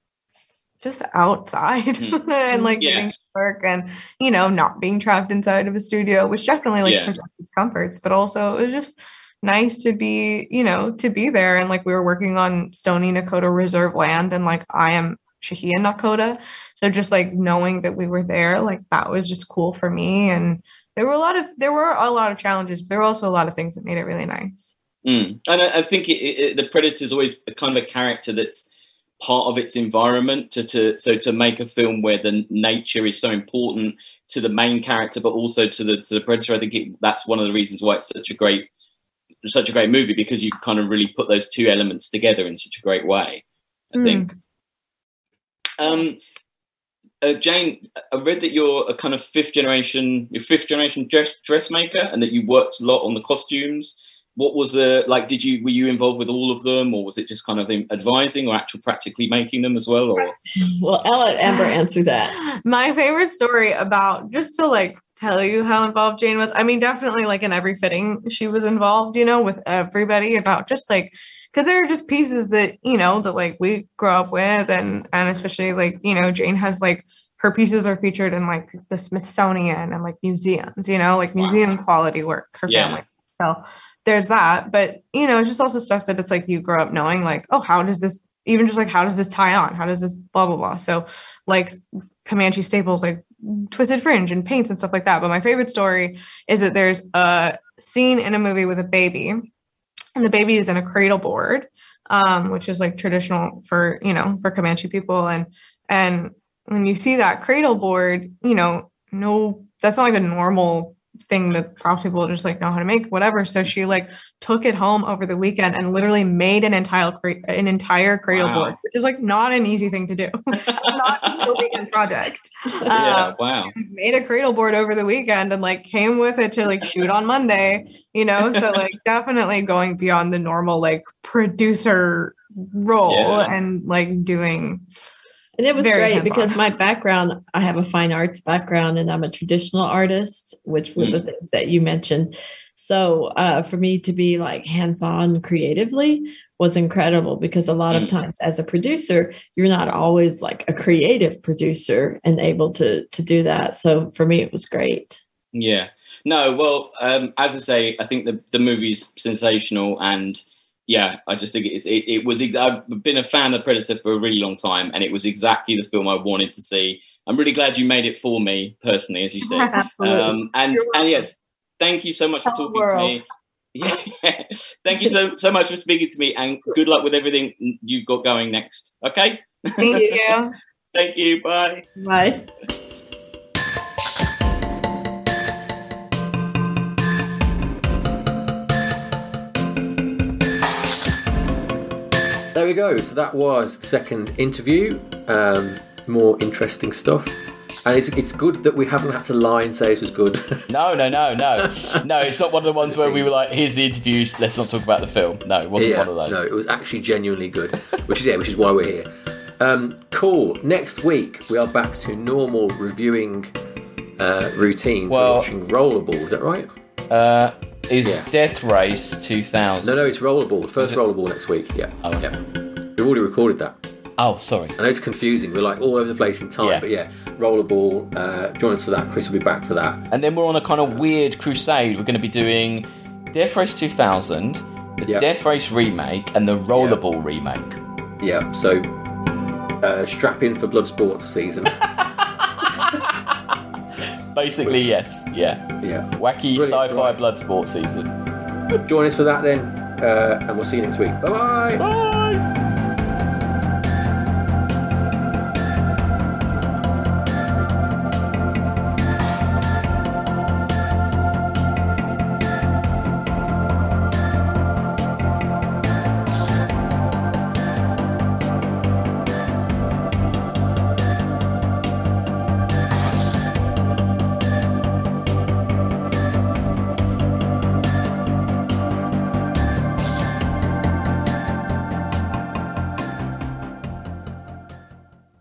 just outside Mm. and like Yeah. getting to work and you know not being trapped inside of a studio which definitely like Yeah. presents its comforts but also it was just nice to be you know to be there and like we were working on Stoney Nakoda reserve land and like i am Shahia Nakoda. So just like knowing that we were there, like that was just cool for me. And there were a lot of there were a lot of challenges, but there were also a lot of things that made it really nice. Mm. And I, I think it, it, the predator is always a kind of a character that's part of its environment. To, to so to make a film where the nature is so important to the main character, but also to the to the predator, I think it, that's one of the reasons why it's such a great such a great movie because you kind of really put those two elements together in such a great way. I Mm. think. Um, uh, Jhane, I read that you're a kind of fifth generation, you're fifth generation dress dressmaker, and that you worked a lot on the costumes. What was the like? Did you were you involved with all of them, or was it just kind of advising, or actual practically making them as well? Or Well, I'll let Amber answer that. My favorite story about just to like tell you how involved Jhane was. I mean, definitely like in every fitting, she was involved, you know, with everybody about just like because there are just pieces that, you know, that like we grow up with and and especially like, you know, Jhane has like her pieces are featured in like the Smithsonian and like museums, you know, like Wow. museum quality work her Yeah. family. So there's that. But you know, it's just also stuff that it's like you grow up knowing, like, oh, how does this even just like how does this tie on? How does this blah blah blah? So like Comanche staples like twisted fringe and paints and stuff like that. But my favorite story is that there's a scene in a movie with a baby, and the baby is in a cradle board, um, which is like traditional for you know for Comanche people. And and when you see that cradle board, you know, no, that's not like a normal thing that Props people just like know how to make, whatever. So she like took it home over the weekend and literally made an entire an entire cradle Wow. board, which is like not an easy thing to do. not a weekend project. yeah, Um, wow, made a cradle board over the weekend and like came with it to like shoot on Monday, you know? So like definitely going beyond the normal like producer role Yeah. and like doing And it was Very great hands-on. because my background, I have a fine arts background and I'm a traditional artist, which were the things that you mentioned. So uh, for me to be like hands on creatively was incredible because a lot of Mm. times as a producer, you're not always like a creative producer and able to to do that. So for me, it was great. yeah. No, well, um, as I say, I think the the movie's sensational, and yeah, I just think it's it, it was. Ex- I've been a fan of Predator for a really long time, and it was exactly the film I wanted to see. I'm really glad you made it for me personally, as you said. Absolutely. Um, and and yes, thank you so much for talking to me. Yeah, thank you so, so much for speaking to me, and good luck with everything you've got going next. Okay, thank you. thank you. Bye. Bye. There we go. So that was the second interview. Um, more interesting stuff. And it's, it's good that we haven't had to lie and say this was good. No, no, no, no, no. It's not one of the ones where we were like, "Here's the interviews. Let's not talk about the film." No, it wasn't yeah, one of those. no, it was actually genuinely good, which is yeah, which is why we're here. Um, cool. Next week we are back to normal reviewing uh, routines. Well- we're watching Rollerball. Is that right? Uh, is Yeah. Death Race 2000? No, no, it's Rollerball. First? Rollerball next week. Yeah. Oh, okay. yeah. We've already recorded that. Oh, sorry. I know it's confusing. We're like all over the place in time, Yeah. but yeah, Rollerball. Uh, join us for that. Chris will be back for that. And then we're on a kind of weird crusade. We're going to be doing Death Race 2000, the Yeah. Death Race remake, and the Rollerball remake. Yeah. So uh, strap in for Bloodsport season. Basically, yes. Yeah. yeah. Wacky Brilliant, sci-fi right. blood sport season. Join us for that then, uh, and we'll see you next week. Bye bye. Bye.